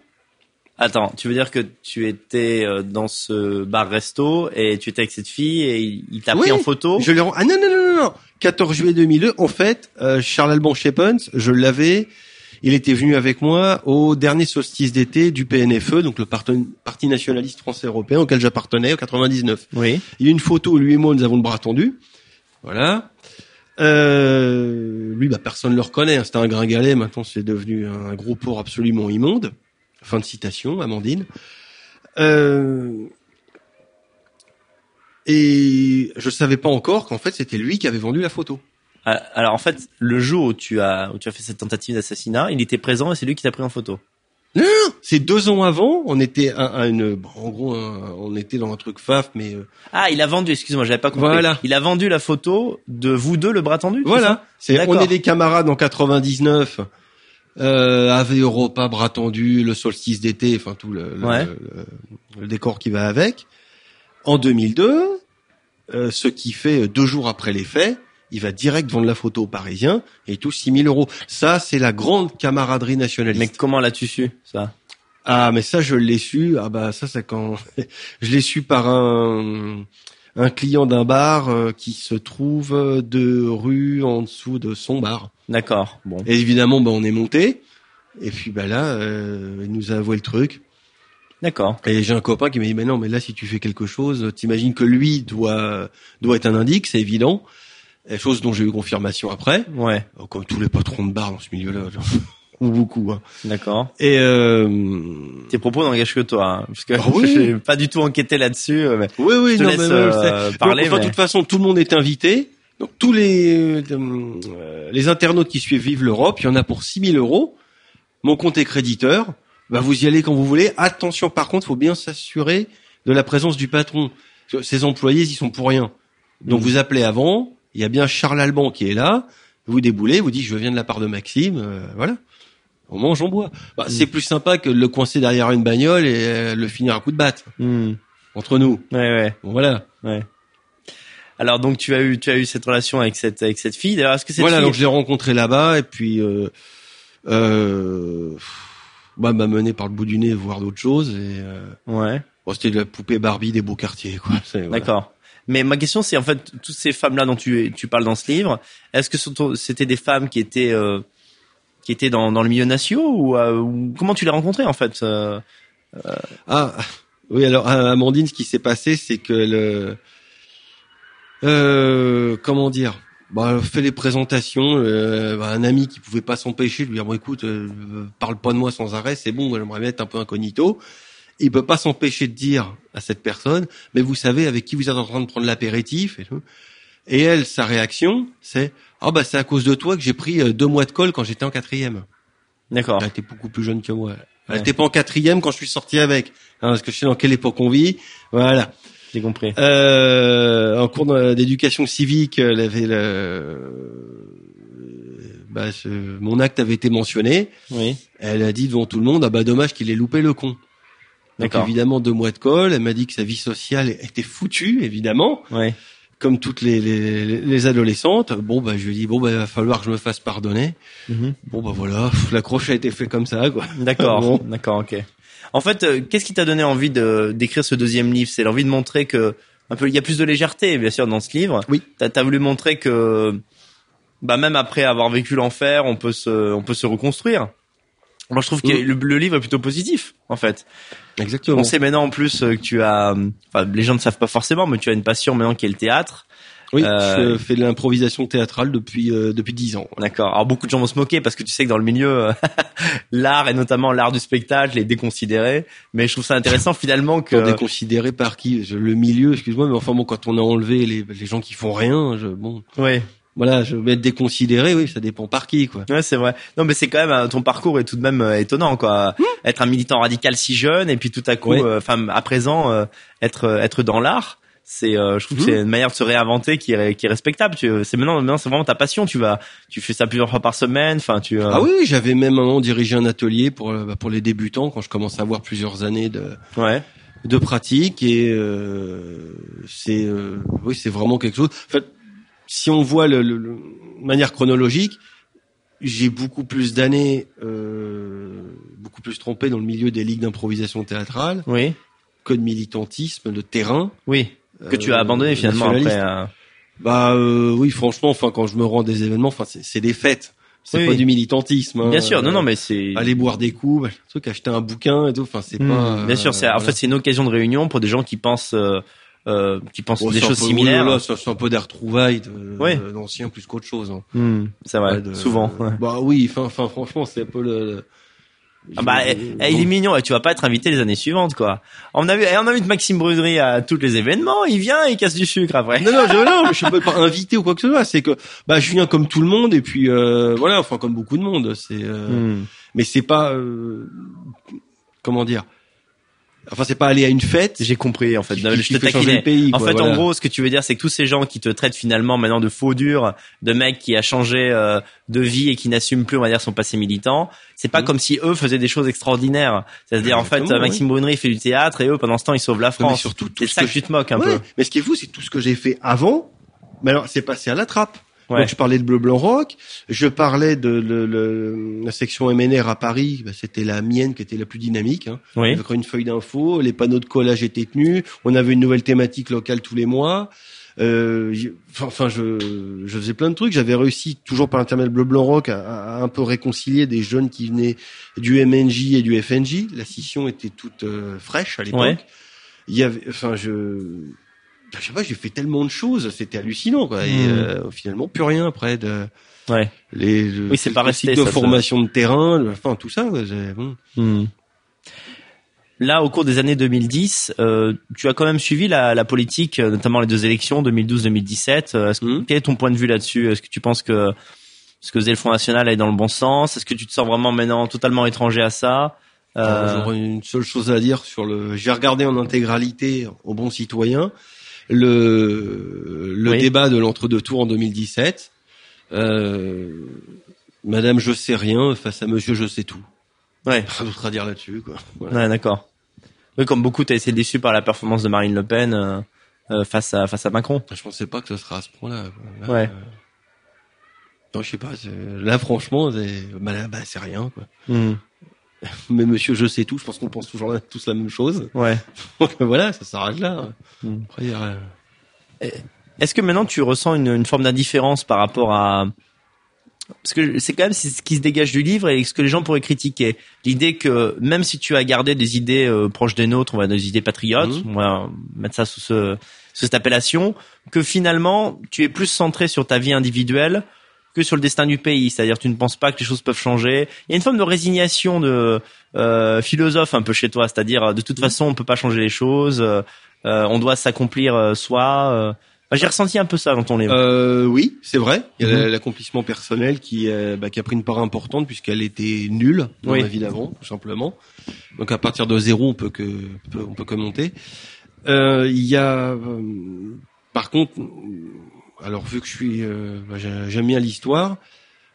Attends, tu veux dire que tu étais euh, dans ce bar-resto et tu étais avec cette fille et il t'a Oui, pris en photo? Je l'ai Ah non non non non non. 14 juillet 2002. En fait, euh, Charles Alban Shepens, je l'avais. Il était venu avec moi au dernier solstice d'été du PNFE, donc le Parti nationaliste français européen auquel j'appartenais en 99. Oui. Il y a une photo où lui et moi nous avons le bras tendu. Voilà. Euh, lui, bah, personne le reconnaît. hein. C'était un gringalet. Maintenant, c'est devenu un gros porc absolument immonde. Fin de citation, Amandine. Euh, et je savais pas encore qu'en fait c'était lui qui avait vendu la photo. Ah, Alors en fait, le jour où tu as où tu as fait cette tentative d'assassinat, il était présent et c'est lui qui t'a pris en photo. C'est deux ans avant. On était à, à une, bon, en gros, un- on était dans un truc faf, mais euh, Ah, il a vendu. Excuse-moi, j'avais pas compris. Voilà. Il a vendu la photo de vous deux, le bras tendu. Voilà, c'est on est des camarades en 99. Euh, Ave Europa, bras tendu, le solstice d'été, enfin tout le, le- Ouais. le- le décor qui va avec. En 2002, euh, ce qui fait deux jours après les faits, il va direct vendre la photo au Parisien et touche 6000 euros. Ça, c'est la grande camaraderie Mais nationaliste. comment l'as-tu su ça? Ah, mais ça, je l'ai su. Ah bah ça, c'est quand je l'ai su par un un client d'un bar euh, qui se trouve deux rues en dessous de son bar. D'accord. Bon. Et évidemment, bah, on est monté. Et puis bah là, euh, il nous a avoué le truc. D'accord. Et j'ai un copain qui m'a dit, mais non, mais là, si tu fais quelque chose, t'imagines que lui doit doit être un indique, c'est évident. Et chose dont j'ai eu confirmation après, Ouais. Euh, comme tous les patrons de bar dans ce milieu-là, ou beaucoup. Hein. D'accord. Et euh, Tes propos n'engagent que toi, hein, parce que Ah oui. j'ai pas du tout enquêté là-dessus. euh, Mais oui, oui, je te non, laisse mais, je euh, Donc, parler. enfin, de toute façon, tout le monde est invité. Donc tous les euh, les internautes qui suivent Vive l'Europe, il y en a pour 6000 euros. Mon compte est créditeur. Bah, vous y allez quand vous voulez. Attention, par contre, faut bien s'assurer de la présence du patron. Ces employés, ils sont pour rien. Donc Mhm. vous appelez avant. Il y a bien Charles Alban qui est là. Vous déboulez, vous dites je viens de la part de Maxime. euh, voilà. On mange, on boit. Bah, C'est plus sympa que de le coincer derrière une bagnole et euh, le finir à coup de batte. Hmm. Entre nous. Ouais, ouais, Bon, voilà. ouais. Alors donc tu as eu tu as eu cette relation avec cette avec cette fille. D'ailleurs, est-ce que cette voilà, fille donc je l'ai rencontré là-bas et puis euh, euh, bah m'a mené par le bout du nez voir d'autres choses et euh, Ouais. bon, c'était de la poupée Barbie des beaux quartiers quoi. Voilà. D'accord. Mais ma question, c'est en fait toutes ces femmes-là dont tu tu parles dans ce livre. Est-ce que c'était des femmes qui étaient euh, qui étaient dans dans le milieu national ou, euh, ou comment tu les rencontrées en fait euh Ah oui, alors à Amandine, ce qui s'est passé, c'est que le euh, comment dire bah, fait les présentations, euh, bah, un ami qui pouvait pas s'empêcher de lui dire bon écoute, euh, parle pas de moi sans arrêt, c'est bon, j'aimerais bien être un peu incognito. Il peut pas s'empêcher de dire à cette personne, mais vous savez avec qui vous êtes en train de prendre l'apéritif. Et elle, sa réaction, c'est ah bah c'est à cause de toi que j'ai pris euh, deux mois de colle quand j'étais en quatrième. D'accord. Elle était beaucoup plus jeune que moi. Elle Ouais. était pas en quatrième quand je suis sorti avec. Hein, parce que je sais dans quelle époque on vit. Voilà. J'ai compris. Euh, en cours d'éducation civique, elle avait le, bah, ce- mon acte avait été mentionné. Oui. Elle a dit devant tout le monde, ah bah dommage qu'il ait loupé le con. Donc D'accord. évidemment deux mois de colle. Elle m'a dit que sa vie sociale était foutue, évidemment, Ouais. Comme toutes les, les, les adolescentes. Bon bah je lui dit bon bah il va falloir que je me fasse pardonner. Mhm. Bon bah voilà, l'accroche a été fait comme ça quoi. D'accord, Bon. d'accord, ok. En fait, euh, qu'est-ce qui t'a donné envie de d'écrire ce deuxième livre? C'est l'envie de montrer que un peu il y a plus de légèreté, bien sûr, dans ce livre. Oui. T'as as voulu montrer que bah même après avoir vécu l'enfer, on peut se on peut se reconstruire. Moi, je trouve que le, le livre est plutôt positif, en fait. Exactement. On sait maintenant en plus euh, que tu as, euh, enfin, les gens ne savent pas forcément, mais tu as une passion maintenant qui est le théâtre. Oui, Euh, je fais de l'improvisation théâtrale depuis euh, depuis dix ans. D'accord. Alors beaucoup de gens vont se moquer parce que tu sais que dans le milieu, euh, l'art et notamment l'art du spectacle est déconsidéré. Mais je trouve ça intéressant finalement que. On est considéré par qui? Le milieu, excuse-moi, mais enfin bon, quand on a enlevé les, les gens qui font rien, je, bon, Ouais. Voilà, je vais être déconsidéré, oui, ça dépend par qui, quoi. Ouais, c'est vrai. Non, mais c'est quand même euh, ton parcours est tout de même euh, étonnant, quoi. Être un militant radical si jeune et puis tout à coup, Ouais. euh, enfin, à présent, euh, être être dans l'art, c'est, euh, je trouve que Mhm. c'est une manière de se réinventer qui est qui est respectable. Tu, c'est maintenant, maintenant, c'est vraiment ta passion. Tu vas, tu fais ça plusieurs fois par semaine. Enfin, tu. euh, Ah oui, j'avais même un moment dirigé un atelier pour bah, pour les débutants quand je commence à avoir plusieurs années de Ouais. de pratique et euh, c'est euh, oui, c'est vraiment quelque chose. En fait, si on voit le, le- le- de manière chronologique, j'ai beaucoup plus d'années, euh, beaucoup plus trompé dans le milieu des ligues d'improvisation théâtrale Oui, que de militantisme de terrain. oui. Que tu as euh, abandonné finalement après. euh, Bah euh, oui, franchement, enfin quand je me rends des événements, enfin c'est c'est des fêtes, c'est Oui, pas oui. du militantisme. hein. Bien sûr, non, non, mais c'est. aller boire des coups, bah, truc, acheter un bouquin et tout. Enfin, c'est Hmm, pas. bien sûr, c'est en euh, fait c'est une occasion de réunion pour des gens qui pensent euh, euh, qui pensent des choses peu- similaires. oui, là, ça, c'est un peu des retrouvailles de- Ouais. de- d'anciens plus qu'autre chose. hein. Hmm, c'est vrai, Ouais, de- souvent. ouais. Bah oui, enfin, franchement, c'est un peu le. le- Ah bah, eh, eh, il est mignon et tu vas pas être invité les années suivantes quoi. On a vu, eh, on invite Maxime Brudery à tous les événements, il vient, il casse du sucre après. Non, non, je, non, je suis pas invité ou quoi que ce soit. C'est que, bah, je viens comme tout le monde et puis euh, voilà, enfin comme beaucoup de monde. C'est, euh, Hmm. mais c'est pas, euh, comment dire. Enfin, c'est pas aller à une fête. J'ai compris en fait. qui- qui je te taquinais. pays, En fait, en gros, ce que tu veux dire, c'est que tous ces gens qui te traitent finalement maintenant de faux dur, de mec qui a changé euh, de vie et qui n'assume plus, on va dire, son passé militant, c'est pas Mhm. comme si eux faisaient des choses extraordinaires. C'est-à-dire, en fait, Maxime Brunery fait du théâtre et eux, pendant ce temps, ils sauvent la Non, mais France. surtout tout C'est ce ça que que tu te moques un Ouais, peu. Mais ce qui est fou, c'est tout ce que j'ai fait avant. Mais alors, c'est passé à la trappe. Ouais. Donc, je parlais de Bleu Blanc Rock. Je parlais de le- le- la section MNR à Paris. Bah, C'était la mienne qui était la plus dynamique. Hein. Oui. Avec une feuille d'info, les panneaux de collage étaient tenus. On avait une nouvelle thématique locale tous les mois. Euh, enfin, je, je faisais plein de trucs. J'avais réussi, toujours par l'intermédiaire de Bleu Blanc Rock, à, à un peu réconcilier des jeunes qui venaient du MNJ et du FNJ. La scission était toute euh, fraîche à l'époque. Ouais. Il y avait, enfin, je, je sais pas, j'ai fait tellement de choses, c'était hallucinant, quoi. Et Hmm. euh, finalement, plus rien après de Ouais. les. le- Oui, c'est pas resté, de ça, ça. formation de terrain, le- enfin tout ça. bon. Hmm. Là, au cours des années 2010, euh, tu as quand même suivi la, la politique, euh, notamment les deux élections 2012-2017. Euh, est-ce que- Mhm. Quel est ton point de vue là-dessus? Est-ce que tu penses que ce que faisait le Front National est dans le bon sens? Est-ce que tu te sens vraiment maintenant totalement étranger à ça? Euh, J'aurais une seule chose à dire sur le. J'ai regardé en intégralité au bon citoyen le le Oui. débat de l'entre-deux tours en 2017. Euh, Madame je sais rien face à Monsieur je sais tout. Ouais, Rien d'autre à dire là-dessus, quoi. Voilà. ouais d'accord. Oui, comme beaucoup, tu as été déçu par la performance de Marine Le Pen euh, euh, face à face à Macron. Je pensais pas que ce sera à ce point-là. Là, Ouais. euh, Non, je sais pas. Là, franchement, c'est bah, bah, c'est rien. Quoi. Hmm. Mais Monsieur, je sais tout. Je pense qu'on pense toujours tous la même chose. Ouais. Donc voilà, ça s'arrête là. Mm. Y a- Est-ce que maintenant tu ressens une, une forme d'indifférence par rapport à parce que c'est quand même ce qui se dégage du livre et ce que les gens pourraient critiquer. L'idée que même si tu as gardé des idées euh, proches des nôtres, on va des idées patriotes, Mhm. on va mettre ça sous, ce, sous cette appellation, que finalement tu es plus centré sur ta vie individuelle que sur le destin du pays. C'est-à-dire tu ne penses pas que les choses peuvent changer. Il y a une forme de résignation de euh, philosophe un peu chez toi, c'est-à-dire de toute façon on peut pas changer les choses, euh, on doit s'accomplir euh, soi. euh. J'ai ressenti un peu ça dans ton livre. Euh, oui, c'est vrai. Il y a Mhm. la- l'accomplissement personnel qui, euh, bah, qui a pris une part importante puisqu'elle était nulle dans Oui. la vie d'avant, tout simplement. Donc à partir de zéro, on peut que peut- on peut que monter. Euh, Il y a, par contre, alors vu que je suis, euh, bah, j'ai- j'aime bien l'histoire,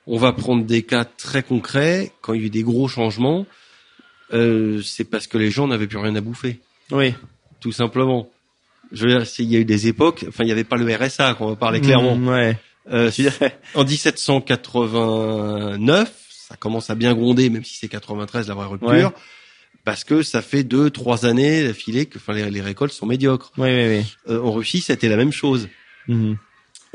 on va prendre des cas très concrets. Quand il y a eu des gros changements, euh, c'est parce que les gens n'avaient plus rien à bouffer oui. tout simplement. Je veux dire, s'il y a eu des époques, enfin, il n'y avait pas le RSA, qu'on va parler clairement. Mm, ouais. Euh, dirais. en 1789, ça commence à bien gronder, même si c'est 93 la vraie rupture, Ouais. parce que ça fait deux, trois années d'affilée que, enfin, les, les récoltes sont médiocres. Oui, oui, oui. Euh, en Russie, c'était la même chose. Mhm.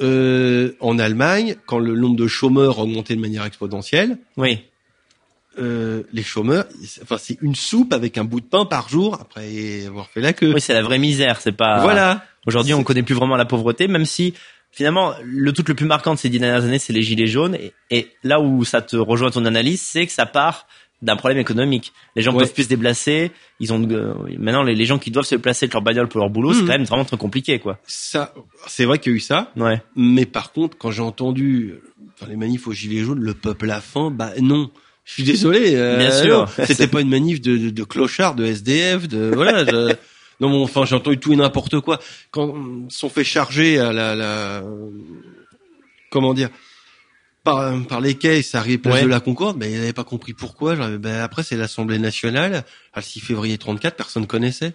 Euh, en Allemagne, quand le nombre de chômeurs augmentait de manière exponentielle, Oui. euh, les chômeurs, enfin, c'est une soupe avec un bout de pain par jour après avoir fait la queue. Oui, c'est la vraie misère. C'est pas. Voilà. Aujourd'hui, on connaît plus vraiment la pauvreté, même si finalement le truc le plus marquant de ces dix dernières années, c'est les gilets jaunes. Et, et là où ça te rejoint ton analyse, c'est que ça part d'un problème économique. Les gens Ouais. peuvent plus se déplacer. Ils ont euh, maintenant les, les gens qui doivent se déplacer de leur bagnole pour leur boulot, c'est Mhm. quand même vraiment très compliqué, quoi. Ça, c'est vrai qu'il y a eu ça. Ouais. Mais par contre, quand j'ai entendu enfin, les manifs aux gilets jaunes, le peuple à faim, bah non. Je suis désolé. euh, Bien sûr. C'était pas une manif de, de, de clochards, de SDF, de voilà. je- non, mais enfin, j'ai entendu tout et n'importe quoi. Quand ils sont fait charger à la, la comment dire par, par les quais, ça arrivait place Ouais. de la Concorde, mais ils n'avaient pas compris pourquoi. J'avais- Ben, après, c'est l'Assemblée nationale. À le 6 février 34, personne connaissait.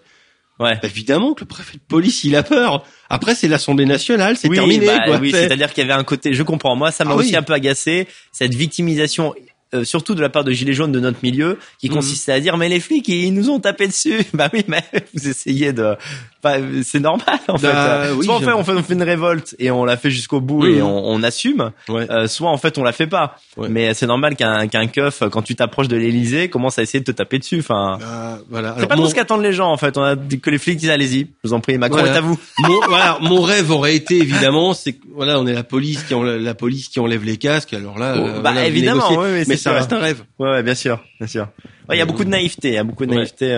Ouais. Bah, évidemment que le préfet de police, il a peur. Après, c'est l'Assemblée nationale, c'est oui, terminé. bah, quoi. oui, C'est- c'est-à-dire qu'il y avait un côté, je comprends. Moi, ça m'a Ah aussi oui. un peu agacé cette victimisation. euh, surtout de la part de gilets jaunes de notre milieu, qui Mhm. consistait à dire mais les flics ils nous ont tapé dessus. Bah oui, mais vous essayez de, bah, c'est normal en fait. Bah, Euh, oui, soit on fait, on fait on fait une révolte et on la fait jusqu'au bout et on, on assume, Ouais. euh, soit en fait on la fait pas. Ouais. Mais c'est normal qu'un qu'un keuf quand tu t'approches de l'Élysée commence à essayer de te taper dessus. Enfin, Bah, voilà. c'est pas mon, tout ce qu'attendent les gens en fait. On a dit que les flics disent allez-y, je vous en prie, Macron Voilà. est à vous. mon, voilà, mon rêve aurait été évidemment, c'est voilà, on est la police qui enlève, la police qui enlève les casques. Alors là, Oh, euh, bah voilà, évidemment, oui, mais c'est ça reste un rêve. Ouais, ouais, bien sûr, bien sûr. Ouais, il y a beaucoup de naïveté, il y a beaucoup de Ouais. naïveté.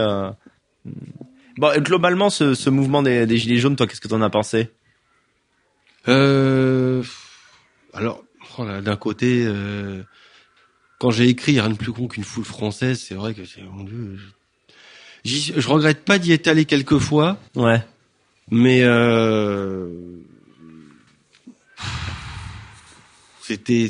Bon, globalement, ce, ce mouvement des, des gilets jaunes, toi, qu'est-ce que t'en as pensé? Euh, alors, oh d'un côté, euh, quand j'ai écrit rien de plus con qu'une foule française, c'est vrai que c'est mon Dieu. Je regrette pas d'y être allé quelques fois, Ouais. mais euh, c'était,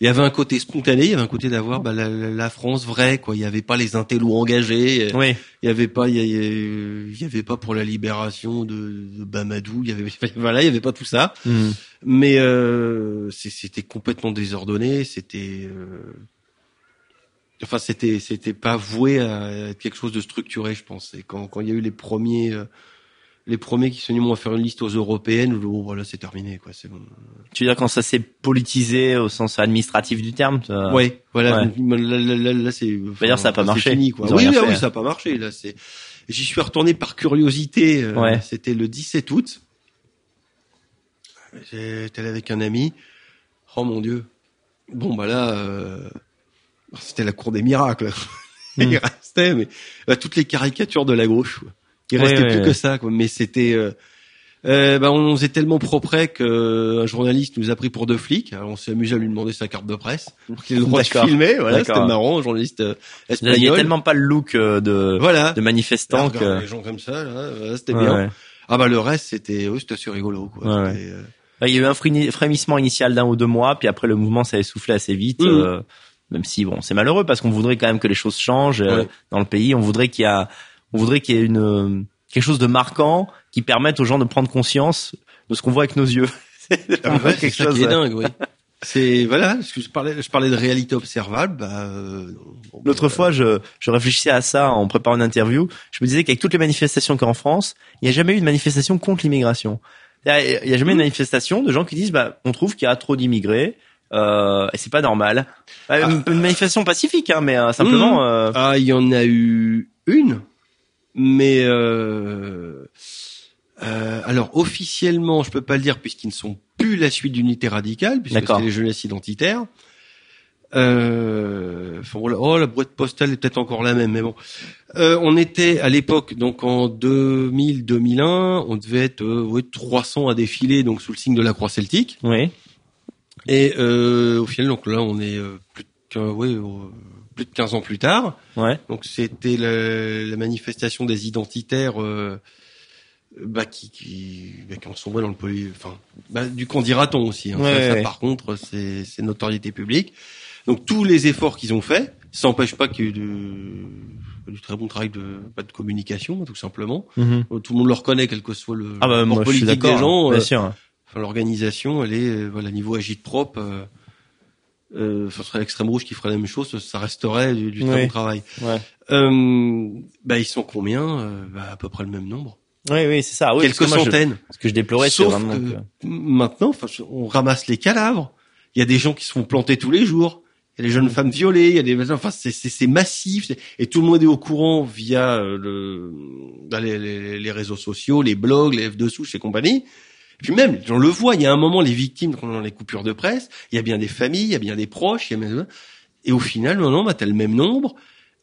il y avait un côté spontané, il y avait un côté d'avoir bah, la, la- France vraie, quoi. Il y avait pas les intellos engagés. Oui. Il y avait pas, il y, a- il y avait pas pour la libération de, de Bamadou. Il y avait, voilà, il y avait pas tout ça. Hmm. Mais euh, c'était complètement désordonné. C'était, euh, enfin, c'était, c'était pas voué à être quelque chose de structuré, je pense. Et quand, quand il y a eu les premiers, euh, les premiers qui se sont mis à faire une liste aux européennes, oh, voilà, c'est terminé, quoi. C'est bon. Tu veux dire quand ça s'est politisé au sens administratif du terme ouais, voilà. ouais. Là, là, là, là, c'est. D'ailleurs, ça a pas marché. Fini, quoi. Oui, fait, oui, ça a pas marché. Là, c'est. J'y suis retourné par curiosité. euh, Ouais. C'était le 17 août. J'étais allé avec un ami. Oh mon dieu. Bon bah là, euh, c'était la cour des miracles. Il Hmm. restait mais bah, toutes les caricatures de la gauche. quoi. Il Ouais, restait ouais, plus que ça. Quoi. Mais c'était. Euh, euh, bah, on faisait tellement propre que euh, un journaliste nous a pris pour deux flics. Alors, on s'est amusé à lui demander sa carte de presse. pour qu'il ait le droit de filmer. Voilà, c'était marrant. Un journaliste euh, Il y a tellement pas le look euh, de, Voilà. de manifestant regarde, que. les gens comme ça, là, c'était bien. Ah bah le reste c'était oui, c'était assez rigolo quoi. Il y a eu un frémissement initial d'un ou deux mois, puis après le mouvement s'est essoufflé assez vite. Euh, même si bon, c'est malheureux parce qu'on voudrait quand même que les choses changent euh, dans le pays. On voudrait qu'il y a, on voudrait qu'il y ait une euh, quelque chose de marquant qui permette aux gens de prendre conscience de ce qu'on voit avec nos yeux. C'est Ah, ouais, quelque chose. qui est euh, dingue, oui. C'est voilà, parce que je parlais, je parlais de réalité observable. Bah, euh, L'autre bah, fois, je, je réfléchissais à ça en préparant une interview. Je me disais qu'avec toutes les manifestations qu'il y a en France, il n'y a jamais eu de manifestation contre l'immigration. Il n'y a, a jamais une manifestation de gens qui disent, bah, on trouve qu'il y a trop d'immigrés. Euh, et c'est pas normal. Euh, Une, une manifestation pacifique, hein, mais euh, simplement. euh, Ah, il y en a eu une, mais euh, euh, alors officiellement, je peux pas le dire puisqu'ils ne sont plus la suite d'unité radicale, puisque c'est les jeunesses identitaires. Euh, oh, la boîte postale est peut-être encore la même, mais bon. Euh, on était à l'époque, donc en 2000-2001, on devait être euh, ouais, 300 à défiler, donc sous le signe de la croix celtique. oui. Et euh, au final, donc là, on est euh, plus de, ouais, euh, plus de 15 ans plus tard. Ouais. Donc c'était la, manifestation des identitaires euh, bah, qui, qui, bah, qui en sont dans le poly, enfin, bah, du candidaton aussi. Hein. Ouais, ça, ouais, ça, ouais. par contre, c'est notoriété publique. Donc tous les efforts qu'ils ont faits, ça n'empêche pas qu'il y ait eu de- du très bon travail de, pas de communication, tout simplement. Mhm. Euh, Tout le monde le reconnaît, quel que soit le Ah bah moi rapport je suis politique des gens. bien euh, sûr. Enfin, l'organisation, elle est, euh, voilà, niveau agite propre. Euh, euh, ce serait l'extrême rouge qui ferait la même chose, ça resterait du, du Oui. travail. Ouais. Euh, bah, ils sont combien euh, bah, À peu près le même nombre. Oui, oui, c'est ça. Oui, Quelques que moi, je- centaines. ce que je déplorais, c'est vraiment que maintenant, on ramasse les cadavres. Il y a des gens qui se font planter tous les jours. Il y a des jeunes femmes violées. Il y a des, enfin, c'est, massif. Et tout le monde est au courant via euh, le, bah, les, les, les réseaux sociaux, les blogs, les F2 souches et compagnie. Et puis même, on le voit, il y a un moment, les victimes, dans les coupures de presse, il y a bien des familles, il y a bien des proches, il y a bien... Et au final, maintenant, bah, t'as le même nombre,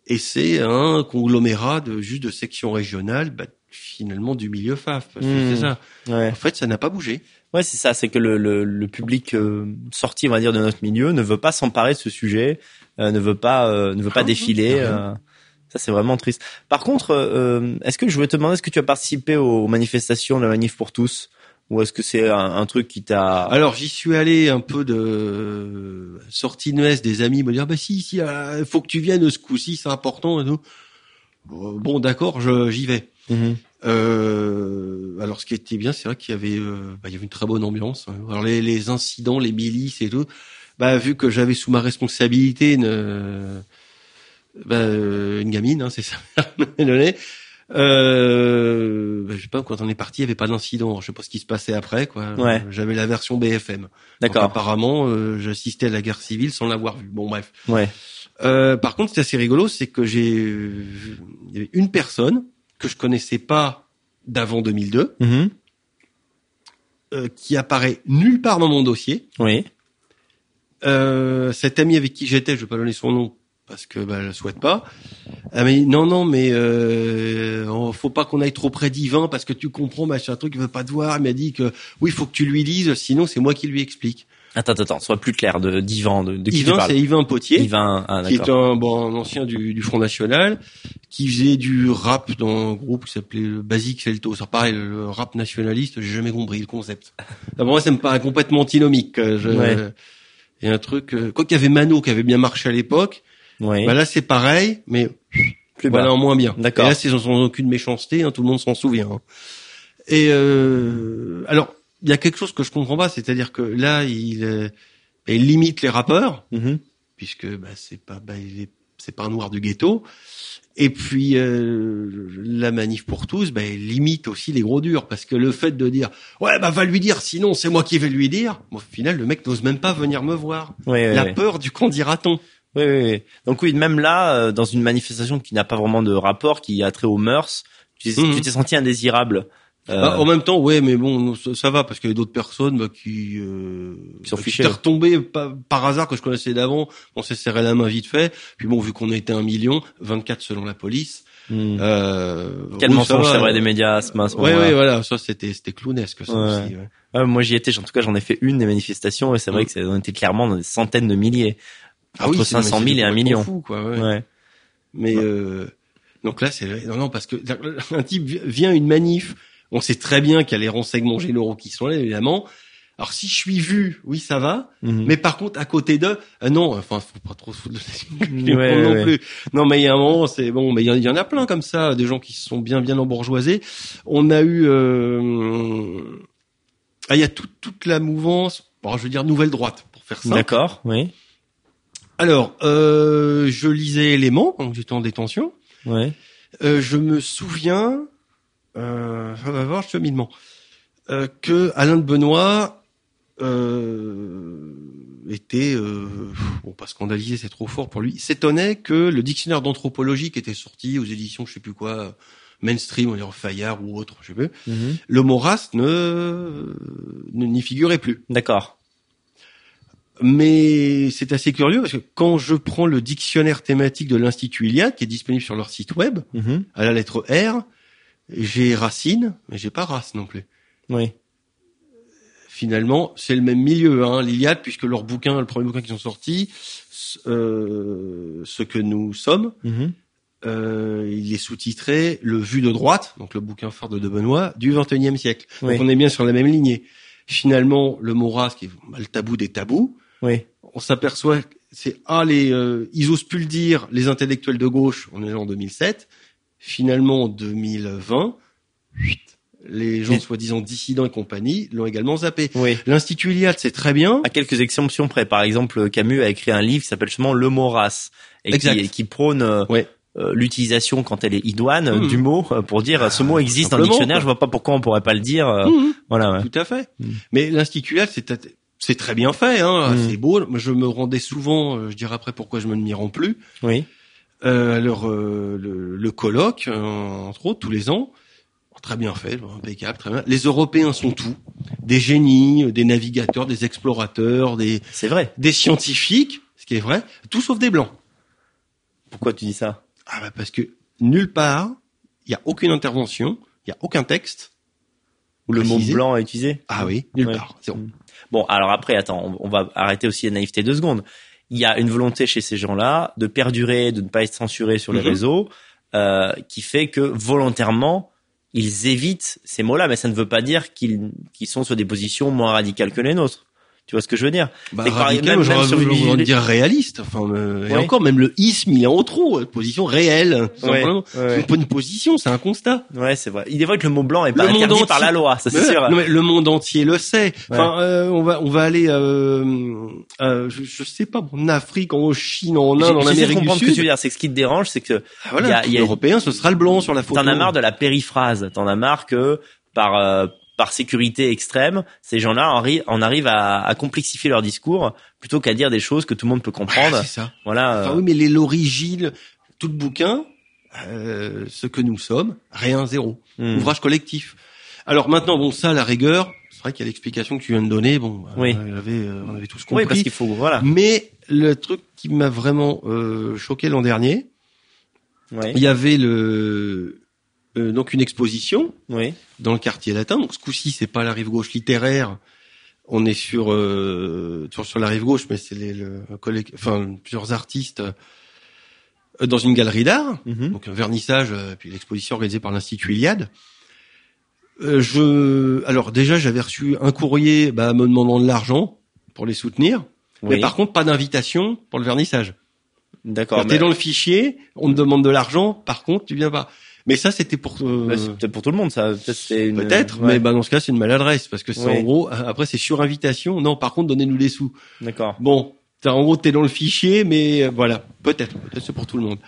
et c'est un conglomérat de juste de sections régionales, bah, finalement du milieu FAF. Mmh. C'est ça. Ouais. En fait, ça n'a pas bougé. Ouais, c'est ça. C'est que le, le, le public euh, sorti, on va dire, de notre milieu, ne veut pas s'emparer de ce sujet, euh, ne veut pas, euh, ne veut pas Ah, défiler. euh, ça, c'est vraiment triste. Par contre, euh, est-ce que je voulais te demander, est-ce que tu as participé aux manifestations de la manif pour tous, ou est-ce que c'est un, un truc qui t'a Alors j'y suis allé un peu de sortie nuesse des amis me dire bah si si il faut que tu viennes ce coup-ci c'est important et tout. Bon d'accord je j'y vais. Mhm. Euh, alors ce qui était bien, c'est vrai qu'il y avait, euh, bah, il y avait une très bonne ambiance. hein. Alors les, les incidents, les milices et tout, bah vu que j'avais sous ma responsabilité une, euh, bah, euh, une gamine, hein, c'est ça. Euh, bah, je sais pas quand on est parti, il y avait pas d'incident. Je sais pas ce qui se passait après, quoi. Ouais. J'avais la version BFM. D'accord. apparemment, euh, j'assistais à la guerre civile sans l'avoir vu. Bon bref. Ouais. Euh, par contre, c'est assez rigolo, c'est que j'ai il y avait une personne que je connaissais pas d'avant 2002 Mhm. euh, qui apparaît nulle part dans mon dossier. Oui. Euh, cet ami avec qui j'étais, je vais pas donner son nom parce que bah, je le souhaite pas. Elle m'a dit non non mais euh, faut pas qu'on aille trop près d'Yvain parce que tu comprends machin truc il veut pas te voir. Elle m'a dit que oui faut que tu lui lises sinon c'est moi qui lui explique. Attends, attends, sois plus clair de d'Ivan, de, de qui tu Yvain parles. c'est Yvain Potier. Yvain, ah, qui est un, bon, un ancien du, du Front National, qui faisait du rap dans un groupe qui s'appelait le Basic Celto. Ça pareil, le rap nationaliste, j'ai jamais compris le concept. Moi, ça me paraît complètement antinomique. euh, Je, Ouais. Il y a un truc, euh, quoi qu'il y avait Mano qui avait bien marché à l'époque, Oui. bah là c'est pareil, mais plus bas. voilà en moins bien. D'accord. Et là c'est sans aucune méchanceté, hein, tout le monde s'en souvient. hein. Et euh, alors il y a quelque chose que je comprends pas, c'est-à-dire que là il, euh, il limite les rappeurs Mhm. puisque bah, c'est pas bah, c'est pas un noir du ghetto. Et puis euh, la manif pour tous, bah, elle limite aussi les gros durs parce que le fait de dire ouais bah va lui dire sinon c'est moi qui vais lui dire, bon, au final le mec n'ose même pas venir me voir. Oui, oui, la peur du qu'en dira-t-on. Oui, oui, oui. Donc oui, même là, euh, dans une manifestation qui n'a pas vraiment de rapport, qui a trait aux mœurs, tu t'es t'es senti indésirable. Euh, Bah, en même temps, ouais, mais bon, ça, ça va parce qu'il y a d'autres personnes bah, qui, euh, Qui s'en bah, retombées pa- par hasard que je connaissais d'avant. On s'est serré la main vite fait. Puis bon, vu qu'on était un million, 24 selon la police. hmm. Euh, Quel oui, ça mensonge, c'est vrai, des médias à ce, ce Ouais, ouais, voilà, ça c'était c'était clownesque ça Ouais. aussi. ouais. Ouais, moi j'y étais, en tout cas j'en ai fait une des manifestations et c'est vrai Mm. que c'est- on était clairement dans des centaines de milliers. Ah Entre oui, c'est- 500 000 mais c'est et un complètement million. Fou, quoi, ouais. Ouais. Mais euh, donc là, c'est non, non, parce que un type vi- vient à une manif, on sait très bien qu'il y a les renseignements généraux qui sont là, évidemment. Alors si je suis vu, oui, ça va. Mhm. Mais par contre, à côté d'eux, euh, non, enfin, faut pas trop se foutre de la Ouais, non ouais. plus. Non, mais il y a un moment, c'est bon, mais il y, en- il y en a plein comme ça, des gens qui se sont bien, bien embourgeoisés. On a eu, euh, ah, il y a toute toute la mouvance, bon, je veux dire nouvelle droite, pour faire ça. D'accord, oui. Alors, euh, je lisais Éléments, donc j'étais en détention. Ouais. Euh, je me souviens, euh, ça va voir cheminement, euh, que Alain de Benoît euh, était, euh, bon pas scandalisé, c'est trop fort pour lui, s'étonnait que le dictionnaire d'anthropologie qui était sorti aux éditions, je sais plus quoi, mainstream, on dire Fayard ou autre, je sais plus, Mhm. le mot race ne ne- n'y figurait plus. D'accord. Mais c'est assez curieux parce que quand je prends le dictionnaire thématique de l'Institut Iliade, qui est disponible sur leur site web, Mhm. à la lettre R, j'ai racine, mais j'ai pas race non plus. Oui. Finalement, c'est le même milieu, hein, l'Iliade, puisque leur bouquin, le premier bouquin qu'ils ont sorti, euh, ce que nous sommes, Mhm. euh, il est sous-titré Le Vu de droite, donc le bouquin phare de De Benoît, du XXIe siècle. Oui. Donc on est bien sur la même lignée. Finalement, le mot race, qui est le tabou des tabous, Oui. on s'aperçoit que c'est ah les euh, ils osent plus le dire les intellectuels de gauche on est en 2007 finalement en 2020 chut, les gens Mais- soi-disant dissidents et compagnie l'ont également zappé Oui. l'institut Iliade c'est très bien À quelques exceptions près. Par exemple, Camus a écrit un livre qui s'appelle justement Le mot race et qui, Exact. et qui prône euh, Ouais. euh, l'utilisation quand elle est idoine Mhm. du mot euh, pour dire ce mot existe dans le dictionnaire. quoi. Je vois pas pourquoi on pourrait pas le dire. Mhm, Voilà. Ouais. tout à fait Mhm. mais l'institut Iliade c'est c'est très bien fait hein. Mhm. c'est beau. Moi, je me rendais souvent euh, je dirais après pourquoi je me m'y rends plus. Oui. euh, alors euh, le, le colloque euh, entre autres tous les ans. Très bien fait impeccable très bien. Les Européens sont tout. Des génies des navigateurs des explorateurs des C'est vrai. des scientifiques ce qui est vrai tout sauf des blancs. Pourquoi tu dis ça? Ah bah parce que nulle part il y a aucune intervention il y a aucun texte. Ou le mot blanc à utiliser? Ah oui. Nulle Ouais. part. C'est bon. Alors après, attends, on, va arrêter aussi la naïveté deux secondes. Il y a une volonté chez ces gens-là de perdurer, de ne pas être censurés sur les Mhm. réseaux, euh, qui fait que volontairement, ils évitent ces mots-là, mais ça ne veut pas dire qu'ils qu'ils sont sur des positions moins radicales que les nôtres. Tu vois ce que je veux dire Bah, radical, j'aurais dire réaliste. Enfin, euh, et Ouais. encore, même le isme, il est en trop. euh, Position réelle. Ouais. C'est pas une position, c'est un constat. Ouais, c'est vrai. Il est vrai que le mot blanc est pas Le par entier- la loi, ça c'est sûr. non, mais le monde entier le sait. Enfin, euh, on va, on va aller, euh, euh, je, je sais pas, en Afrique, en Chine, en Inde, en Amérique du comprendre ce que tu Sud. veux dire. C'est que ce qui te dérange, c'est que Ah, Voilà, il y a- y a- l'européen, ce sera le blanc sur la photo. T'en as marre de la périphrase. T'en as marre que par euh, par sécurité extrême, ces gens-là en, arri- en arrivent à, à complexifier leur discours plutôt qu'à dire des choses que tout le monde peut comprendre. Ah, c'est ça. voilà. euh, Enfin, oui, mais les l'origine, tout le bouquin, euh, ce que nous sommes, rien zéro. hmm. Ouvrage collectif. Alors maintenant, bon, ça, la rigueur, c'est vrai qu'il y a l'explication que tu viens de donner. Bon, bah, Oui. on avait, euh, on avait tous compris. Oui, parce qu'il faut voilà. Mais le truc qui m'a vraiment euh, choqué l'an dernier, Oui. il y avait le euh, donc une exposition Oui. dans le quartier latin. Donc ce coup-ci, c'est pas la rive gauche littéraire. On est sur euh, sur, sur la rive gauche, mais c'est les le, enfin plusieurs artistes euh, dans une galerie d'art. Mhm. Donc un vernissage, euh, puis l'exposition organisée par l'Institut Iliade. Euh, je alors déjà j'avais reçu un courrier bah, me demandant de l'argent pour les soutenir, mais Oui. par contre pas d'invitation pour le vernissage. D'accord. T'es mais- dans le fichier, on te demande de l'argent, par contre tu viens pas. Mais ça c'était pour euh, bah, c'est peut-être pour tout le monde, ça. Peut-être c'est une. Peut-être, Ouais. mais bah, dans ce cas, c'est une maladresse parce que c'est Oui. en gros, après c'est sur invitation. Non, par contre, donnez-nous des sous. D'accord. Bon, t'as en gros, t'es dans le fichier, mais euh, voilà, peut-être, peut-être c'est pour tout le monde.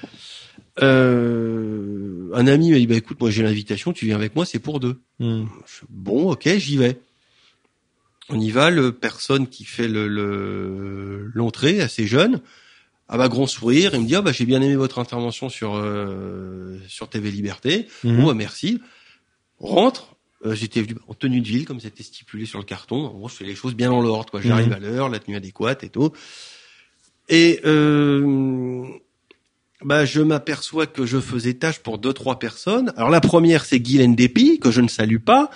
Euh, un ami m'a dit, bah écoute, moi j'ai l'invitation, tu viens avec moi, c'est pour deux. Hmm. Je- bon, ok, j'y vais. On y va, le personne qui fait le le- l'entrée, assez jeune, ah bah grand sourire, il me dit, ah bah j'ai bien aimé votre intervention sur euh, sur TV Liberté. Mhm. Bon, bah, merci. On rentre. Euh, J'étais venu en tenue de ville, comme c'était stipulé sur le carton. En gros, je fais les choses bien dans l'ordre. quoi. J'arrive Mhm. à l'heure, la tenue adéquate et tout. Et euh, bah, je m'aperçois que je faisais tâche pour deux trois personnes. Alors la première, c'est Guylaine Despy, que je ne salue pas.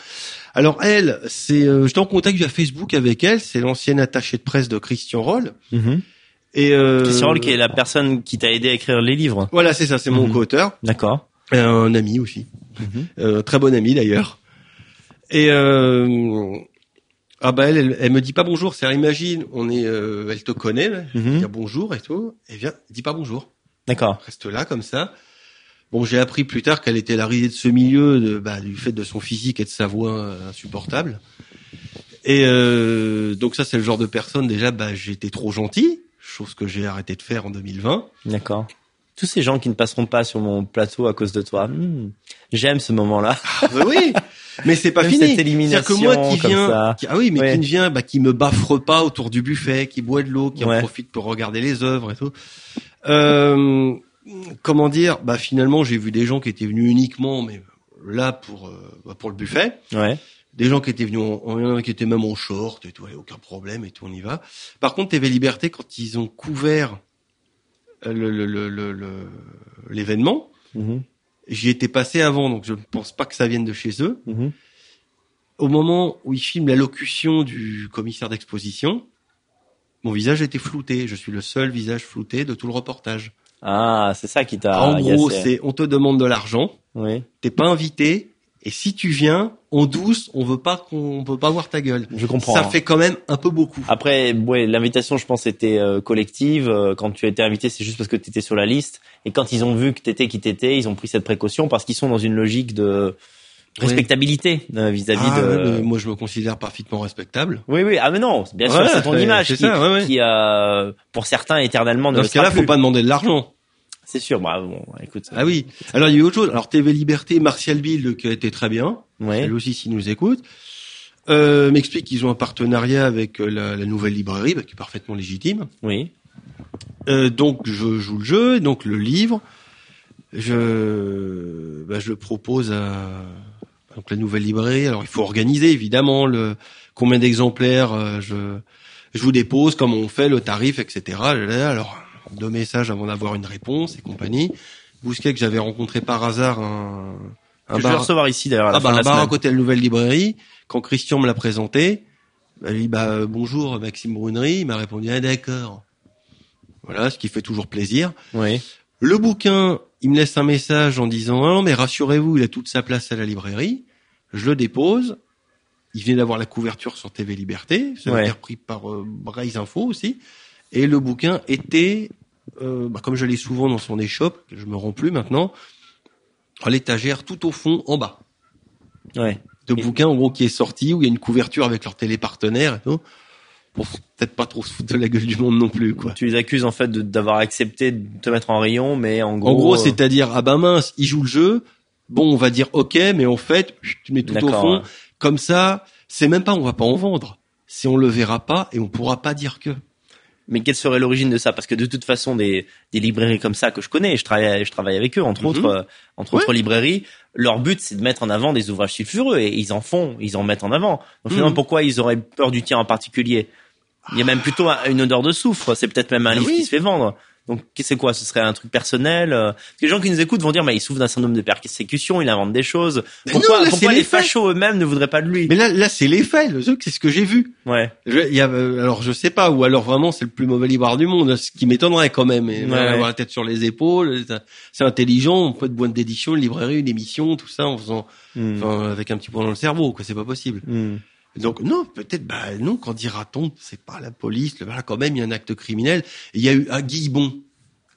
Alors elle, c'est, euh, j'étais en contact via Facebook avec elle. C'est l'ancienne attachée de presse de Christian Roll. Mhm. Et euh, Christian qui est la personne qui t'a aidé à écrire les livres. Voilà, c'est ça, c'est mon Mhm. co-auteur. D'accord. Et un ami aussi. Mhm. Euh, très bon ami d'ailleurs. Et euh, ah bah elle, elle, elle me dit pas bonjour. C'est imagine, on est, euh, elle te connaît, là. Mhm. dire bonjour et tout. Et vient, dis pas bonjour. D'accord. Reste là comme ça. Bon, j'ai appris plus tard qu'elle était la risée de ce milieu, de, bah, du fait de son physique et de sa voix euh, insupportable. Et euh, donc ça, c'est le genre de personne déjà. Bah, j'étais trop gentil, chose que j'ai arrêté de faire en 2020. D'accord. Tous ces gens qui ne passeront pas sur mon plateau à cause de toi. hmm, J'aime ce moment-là. Ah bah oui, mais c'est pas Même fini. cette C'est-à-dire que moi qui élimination ça. qui- ah oui, mais Ouais. qui ne vient, bah, qui me baffre pas autour du buffet, qui boit de l'eau, qui en profite pour regarder les œuvres et tout. Euh, comment dire Bah finalement, j'ai vu des gens qui étaient venus uniquement, mais là pour euh, bah, pour le buffet. Ouais. Des gens qui étaient venus, en, en- il y en a qui étaient même en short et tout, allez, aucun problème et tout, on y va. Par contre, TV Liberté, quand ils ont couvert euh, le le- le- l'événement, Mhm. j'y étais passé avant, donc je ne pense pas que ça vienne de chez eux Mhm. au moment où il filme l'allocution du commissaire d'exposition, mon visage était flouté. Je suis le seul visage flouté de tout le reportage. Ah, c'est ça qui t'a. en gros, c'est on te demande de l'argent, Oui. t'es pas invité, et si tu viens en douce, on veut pas qu'on on veut pas voir ta gueule. Je comprends. Ça hein. fait quand même un peu beaucoup. Après, ouais, l'invitation, je pense, était euh, collective. Euh, Quand tu as été invité, c'est juste parce que tu étais sur la liste. Et quand ils ont vu que t'étais qui t'étais, ils ont pris cette précaution parce qu'ils sont dans une logique de respectabilité euh, vis-à-vis Ah, de. ouais, moi, je me considère parfaitement respectable. Oui, oui. Ah mais non, bien sûr, Ouais, c'est ton image qui, ça, ouais, ouais. qui euh, pour certains, éternellement ne Dans ce cas-là, faut pas demander de l'argent. C'est sûr. Bah bon, écoute. Ah oui. Alors il y a eu autre chose. Alors TV Liberté, Martial Bill qui a été très bien. Ouais. Elle aussi, s'il nous écoute, euh, m'explique qu'ils ont un partenariat avec euh, la, la nouvelle librairie, bah, qui est parfaitement légitime. Oui. Euh, donc je joue le jeu, et donc le livre, je, bah, je le propose à donc la nouvelle librairie. Alors il faut organiser évidemment le combien d'exemplaires euh, je je vous dépose, comment on fait, le tarif, etc. Alors deux messages avant d'avoir une réponse et compagnie. Bousquet que j'avais rencontré par hasard un, un Que je vais recevoir ici d'ailleurs ah bah, un la bar à côté de la nouvelle librairie. Quand Christian me l'a présenté, bah, il dit bah euh, bonjour Maxime Brunery. Il m'a répondu ah d'accord. Voilà, ce qui fait toujours plaisir. Oui. Le bouquin, il me laisse un message en disant ah non mais rassurez-vous, il a toute sa place à la librairie. Je le dépose il venait d'avoir la couverture sur TV Liberté, ça a Ouais. été repris par euh, Braise Info aussi, et le bouquin était, euh, bah, comme je l'ai souvent dans son échoppe, que je me rends plus maintenant, à l'étagère tout au fond en bas. Ouais. De Et- bouquin en gros qui est sorti où il y a une couverture avec leur télépartenaire et tout. Pour peut-être pas trop se foutre de la gueule du monde non plus quoi. Tu les accuses en fait d'avoir accepté de te mettre en rayon, mais en gros. En gros, euh, c'est-à-dire ah ben mince, il joue le jeu. Bon, on va dire ok, mais en fait, tu mets tout au fond. ouais. Comme ça, c'est même pas on va pas en vendre. Si on le verra pas et on pourra pas dire que. Mais quelle serait l'origine de ça? Parce que de toute façon, des, des librairies comme ça que je connais, je travaille, je travaille avec eux, entre Mhm. autres, euh, entre autres librairies. Leur but, c'est de mettre en avant des ouvrages sulfureux et ils en font, ils en mettent en avant. Donc finalement, Mhm. pourquoi ils auraient peur du tien en particulier? Il y a même plutôt un- une odeur de soufre. C'est peut-être même un livre oui. qui se fait vendre. Donc c'est quoi? Ce serait un truc personnel euh, Parce que les gens qui nous écoutent vont dire, mais il souffre d'un syndrome de persécution, il invente des choses. Pourquoi, non, là, pourquoi les les fachos eux-mêmes ne voudraient pas de lui? Mais là, là, c'est les faits. Le truc, c'est ce que j'ai vu. Ouais. Je, y a, euh, alors je sais pas, ou alors vraiment c'est le plus mauvais libraire du monde, ce qui m'étonnerait quand même. Et, Ouais, voilà, ouais. avoir la tête sur les épaules, c'est- intelligent. On peut être boîte d'édition, une librairie, une émission, tout ça en faisant, Hmm. enfin, avec un petit point dans le cerveau, quoi. C'est pas possible. Hmm. Donc non, peut-être, bah non, quand dira-t-on, c'est pas la police, le- voilà, quand même, il y a un acte criminel. Il y a eu à Guillebon,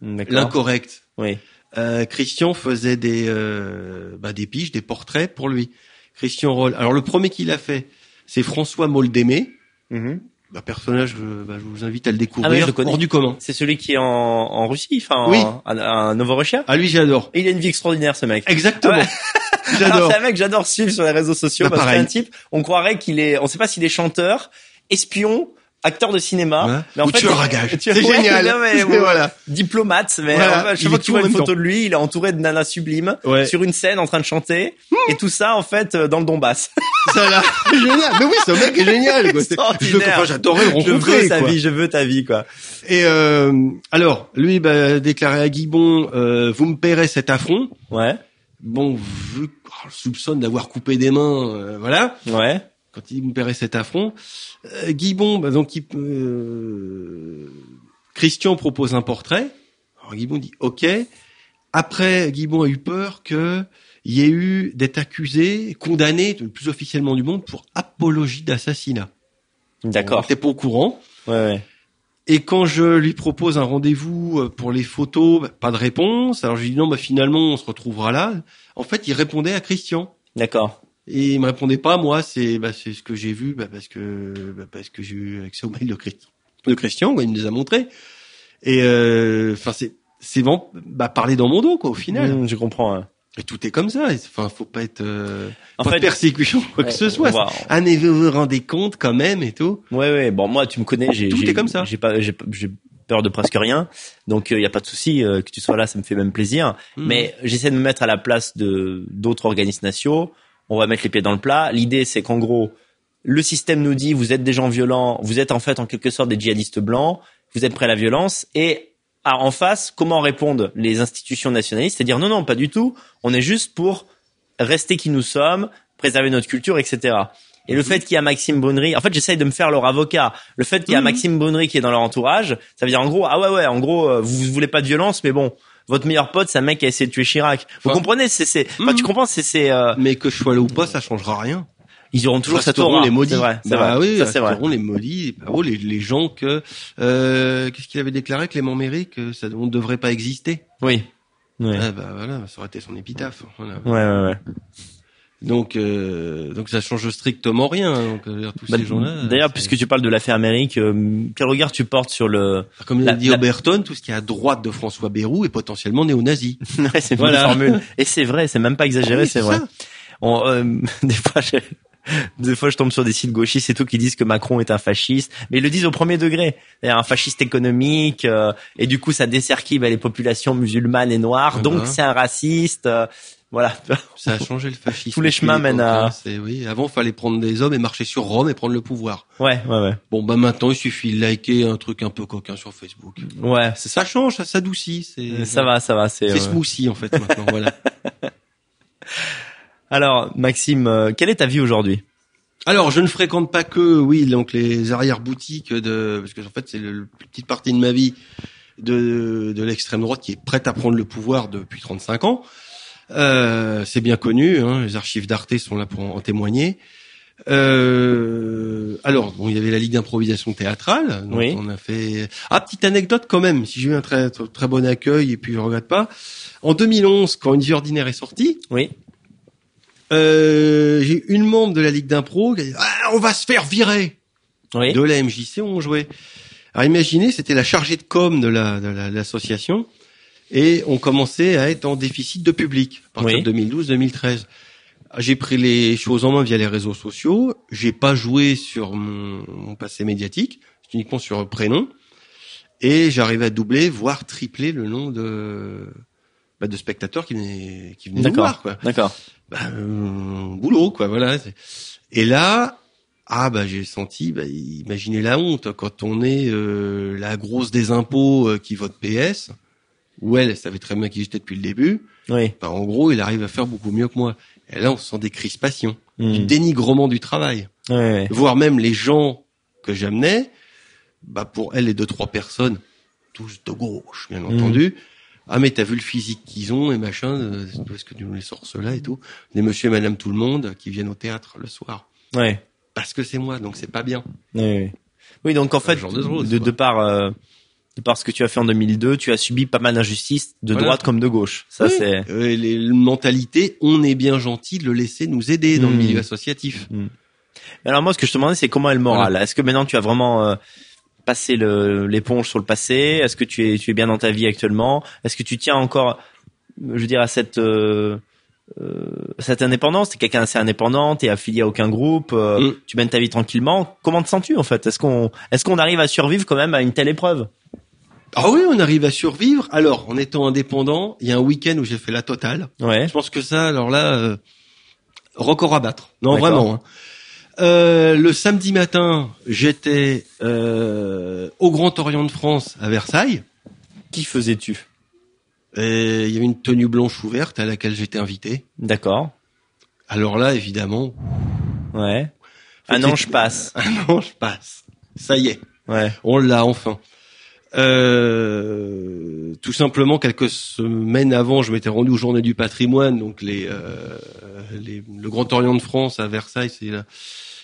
l'incorrect. Oui. Euh, Christian faisait des, euh, bah, des piges, des portraits pour lui. Christian Roll. Alors le premier qu'il a fait, c'est François Moldémé. Mhm. Bah, personnage, euh, bah, je vous invite à le Ah oui, découvrir. je le. Hors du commun. C'est celui qui est en, en Russie, enfin, Oui. en, à, à Novorossiya. Ah lui, j'adore. Il a une vie extraordinaire, ce mec. Exactement. Ouais. J'adore. c'est un mec que j'adore suivre sur les réseaux sociaux Bah, parce que c'est un type, on croirait qu'il est, on sait pas s'il est chanteur, espion, acteur de cinéma. Ouais. Mais en Ou fait, tueur à gages. tu- C'est ouais, génial. non, mais, ouais, voilà. Diplomate, mais Voilà. en fait, fois est que tu vois une photo temps. de lui, il est entouré de nanas sublimes sur une scène en train de chanter et tout ça en fait euh, dans le Donbass. Ça là, c'est génial. Mais oui, ce mec est génial. Quoi. Je le, j'adorais le je veux rencontrer. sa quoi. vie, je veux ta vie quoi. Et euh, alors, lui, bah, déclaré à Guibon, euh, vous me paierez cet affront. Ouais, Bon, vu le soupçonne d'avoir coupé des mains, euh, voilà. ouais, Quand il me paierait cet affront, euh, Guibon, bah, donc, il, euh, Christian propose un portrait. Alors Guibon dit OK. Après, Guibon a eu peur que il y ait eu d'être accusé, condamné, le plus officiellement du monde, pour apologie d'assassinat. On d'accord. n'était pas au courant. Ouais, ouais. Et quand je lui propose un rendez-vous euh, pour les photos, bah, pas de réponse. Alors je lui dis non, bah finalement on se retrouvera là. En fait, il répondait à Christian. D'accord. Et il me répondait pas à moi, c'est bah, c'est ce que j'ai vu, bah, parce que bah, parce que j'ai eu accès au mail de Christian. De Christian, quoi, il me les a montrés. Et euh, enfin c'est c'est vraiment bah, parler dans mon dos quoi au final. Hmm, je comprends. hein. Et tout est comme ça. Enfin faut pas être euh, En pas fait, persécution quoi que ce soit. va- Ah mais vous vous rendez compte quand même et tout. Ouais, ouais. Bon, moi, tu me connais, j'ai, Tout est comme ça. J'ai pas, j'ai, peur de presque rien. Donc, il y a pas de souci euh, que tu sois là, ça me fait même plaisir. Mhm. Mais j'essaie de me mettre à la place de d'autres organismes nationaux. On va mettre les pieds dans le plat. L'idée, c'est qu'en gros, le système nous dit, vous êtes des gens violents, vous êtes en fait en quelque sorte des djihadistes blancs, vous êtes prêts à la violence et ah, en face, comment répondent les institutions nationalistes C'est dire non, non, pas du tout. On est juste pour rester qui nous sommes, préserver notre culture, etc. Et le fait qu'il y a Maxime Bonnery, en fait, j'essaye de me faire leur avocat. Le fait qu'il y a Mhm. Maxime Bonnery qui est dans leur entourage, ça veut dire en gros, ah ouais, ouais, en gros, euh, vous, vous voulez pas de violence, mais bon, votre meilleur pote, c'est un mec qui a essayé de tuer Chirac. Vous Enfin- comprenez C'est, c'est, enfin, Mhm. tu comprends C'est, c'est, euh, Mais que je sois là ou pas, ça changera rien. Ils auront toujours cette resteront aura. les maudits. C'est vrai, c'est bah vrai. oui, ça c'est vrai. resteront les maudits, paroles, les, les gens que euh, qu'est-ce qu'il avait déclaré Clément Méry que ça on ne devrait pas exister. Oui. Ouais. Ah, bah voilà, ça aurait été son épitaphe. Voilà. Ouais, ouais, ouais. Donc euh, donc ça change strictement rien. hein. Donc euh, tous Bah, ces gens-là. D'ailleurs, puisque tu parles de l'affaire Amérique, euh, quel regard tu portes sur le comme la- dit la- Oberton, tout ce qui est à droite de François Bayrou est potentiellement néo-nazi. Ouais, c'est une Voilà. formule. Et c'est vrai, c'est même pas exagéré, Oui, c'est vrai. On, euh, des fois, des fois, je tombe sur des sites gauchistes et tout qui disent que Macron est un fasciste, mais ils le disent au premier degré. C'est un fasciste économique, euh, et du coup, ça dessert qui? Bah, les populations musulmanes et noires, Ah donc bah. c'est un raciste. euh, voilà. Ça a changé le fascisme. Tous les chemins mènent à-. C'est oui. Avant, fallait prendre des hommes et marcher sur Rome et prendre le pouvoir. Ouais, ouais, ouais. Bon bah maintenant, il suffit de liker un truc un peu coquin sur Facebook. Ouais, Ça change, ça s'adoucit. Ça va, ça va. C'est. C'est euh, smoothie en fait maintenant. voilà. Alors, Maxime, euh, quelle est ta vie aujourd'hui? Alors, je ne fréquente pas que, oui, donc les arrière-boutiques de, parce que en fait, c'est le, le petite partie de ma vie de, de l'extrême droite qui est prête à prendre le pouvoir depuis 35 ans. Euh, c'est bien connu, hein, les archives d'Arte sont là pour en témoigner. Euh, alors, bon, il y avait la Ligue d'improvisation théâtrale. Donc Oui. On a fait. Ah, petite anecdote quand même. Si j'ai eu un très très bon accueil et puis je regrette pas. En 2011, quand Une vie ordinaire est sortie, Oui. Euh, j'ai une membre de la Ligue d'impro qui a dit ah, on va se faire virer Oui. de la MJC. On jouait. Alors imaginez, c'était la chargée de com de la de la- de l'association et on commençait à être en déficit de public à partir Oui. de 2012-2013. J'ai pris les choses en main via les réseaux sociaux. J'ai pas joué sur mon, mon passé médiatique, c'est uniquement sur prénom. Et j'arrivais à doubler, voire tripler le nom de bah, de spectateurs qui venaient qui venaient nous voir. Quoi. D'accord. Bah, euh, boulot, quoi. Voilà. Et là, ah bah j'ai senti, bah, imaginez la honte quand on est euh, la grosse des impôts euh, qui vote PS. Ou elle, elle savait très bien qui j'étais depuis le début. Oui. Bah, en gros, il arrive à faire beaucoup mieux que moi. Et là, on sent des crispations, du Hmm. dénigrement du travail, Ouais, ouais. voire même les gens que j'amenais. Bah pour elle et deux trois personnes, tous de gauche, bien Mhm. entendu. Ah mais t'as vu le physique qu'ils ont et machin, euh, d'où est-ce que tu nous les sors ceux-là et tout. Des monsieur et madame tout le monde qui viennent au théâtre le soir. Ouais. Parce que c'est moi, donc c'est pas bien. Oui, oui. Oui, donc en fait, genre de chose, de, par euh, de par ce que tu as fait en 2002, tu as subi pas mal d'injustices de Voilà. droite comme de gauche. Ça Oui. c'est. Euh, les mentalités, on est bien gentil de le laisser nous aider dans le Mhm. milieu associatif. Mais Alors moi, ce que je te demandais, c'est comment est le moral? Est-ce que maintenant tu as vraiment euh, passé le- l'éponge sur le passé? Est-ce que tu es tu es bien dans ta vie actuellement? Est-ce que tu tiens encore, je veux dire, à cette euh, euh, cette indépendance? T'es quelqu'un assez indépendant, t'es affilié à aucun groupe, euh, Mm. tu mènes ta vie tranquillement. Comment te sens-tu en fait? Est-ce qu'on est-ce qu'on arrive à survivre quand même à une telle épreuve? Ah oui, on arrive à survivre. Alors, en étant indépendant, il y a un week-end où j'ai fait la totale. Ouais. Je pense que ça, alors là, euh, record à battre. Non, vraiment. hein. Euh, le samedi matin, j'étais euh, au Grand Orient de France à Versailles. Qui faisais-tu? Il y avait une tenue blanche ouverte à laquelle j'étais invité. D'accord. Alors là, évidemment, Ouais. Un ange passe. un ange passe. Ça y est, Ouais. on l'a enfin. Euh, tout simplement, quelques semaines avant, je m'étais rendu aux Journées du Patrimoine, donc les, euh, les le Grand Orient de France à Versailles, c'est la,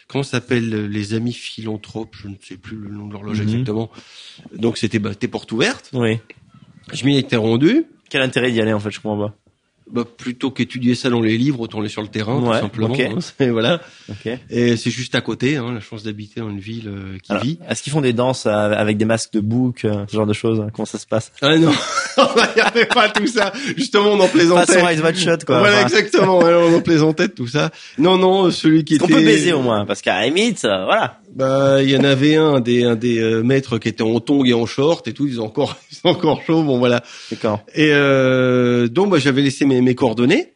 comment ça s'appelle les Amis Philanthropes, je ne sais plus le nom de l'horloge Mhm. exactement. Donc c'était bah, c'était porte ouverte. Oui. Je m'y étais rendu. Quel intérêt d'y aller en fait Je comprends pas. Bah, plutôt qu'étudier ça dans les livres, autant aller sur le terrain, Ouais, tout simplement. ok. hein, voilà. Ok. Et c'est juste à côté, hein, la chance d'habiter dans une ville euh, qui Alors, vit. Est-ce qu'ils font des danses euh, avec des masques de bouc, euh, ce genre de choses Comment ça se passe? Ah non, n'y avait pas tout ça. Justement, on en plaisantait. Façon Ice White Shot, quoi. Voilà, Enfin, exactement. on en plaisantait tout ça. Non, non, celui qui était. peut baiser au moins, parce qu'à la limite, voilà. Bah, il y en avait un des un des euh, maîtres qui était en tongs et en short et tout. Ils ont encore ils sont encore chauds. Bon voilà. D'accord. Et euh, donc, bah, j'avais laissé mes, mes coordonnées.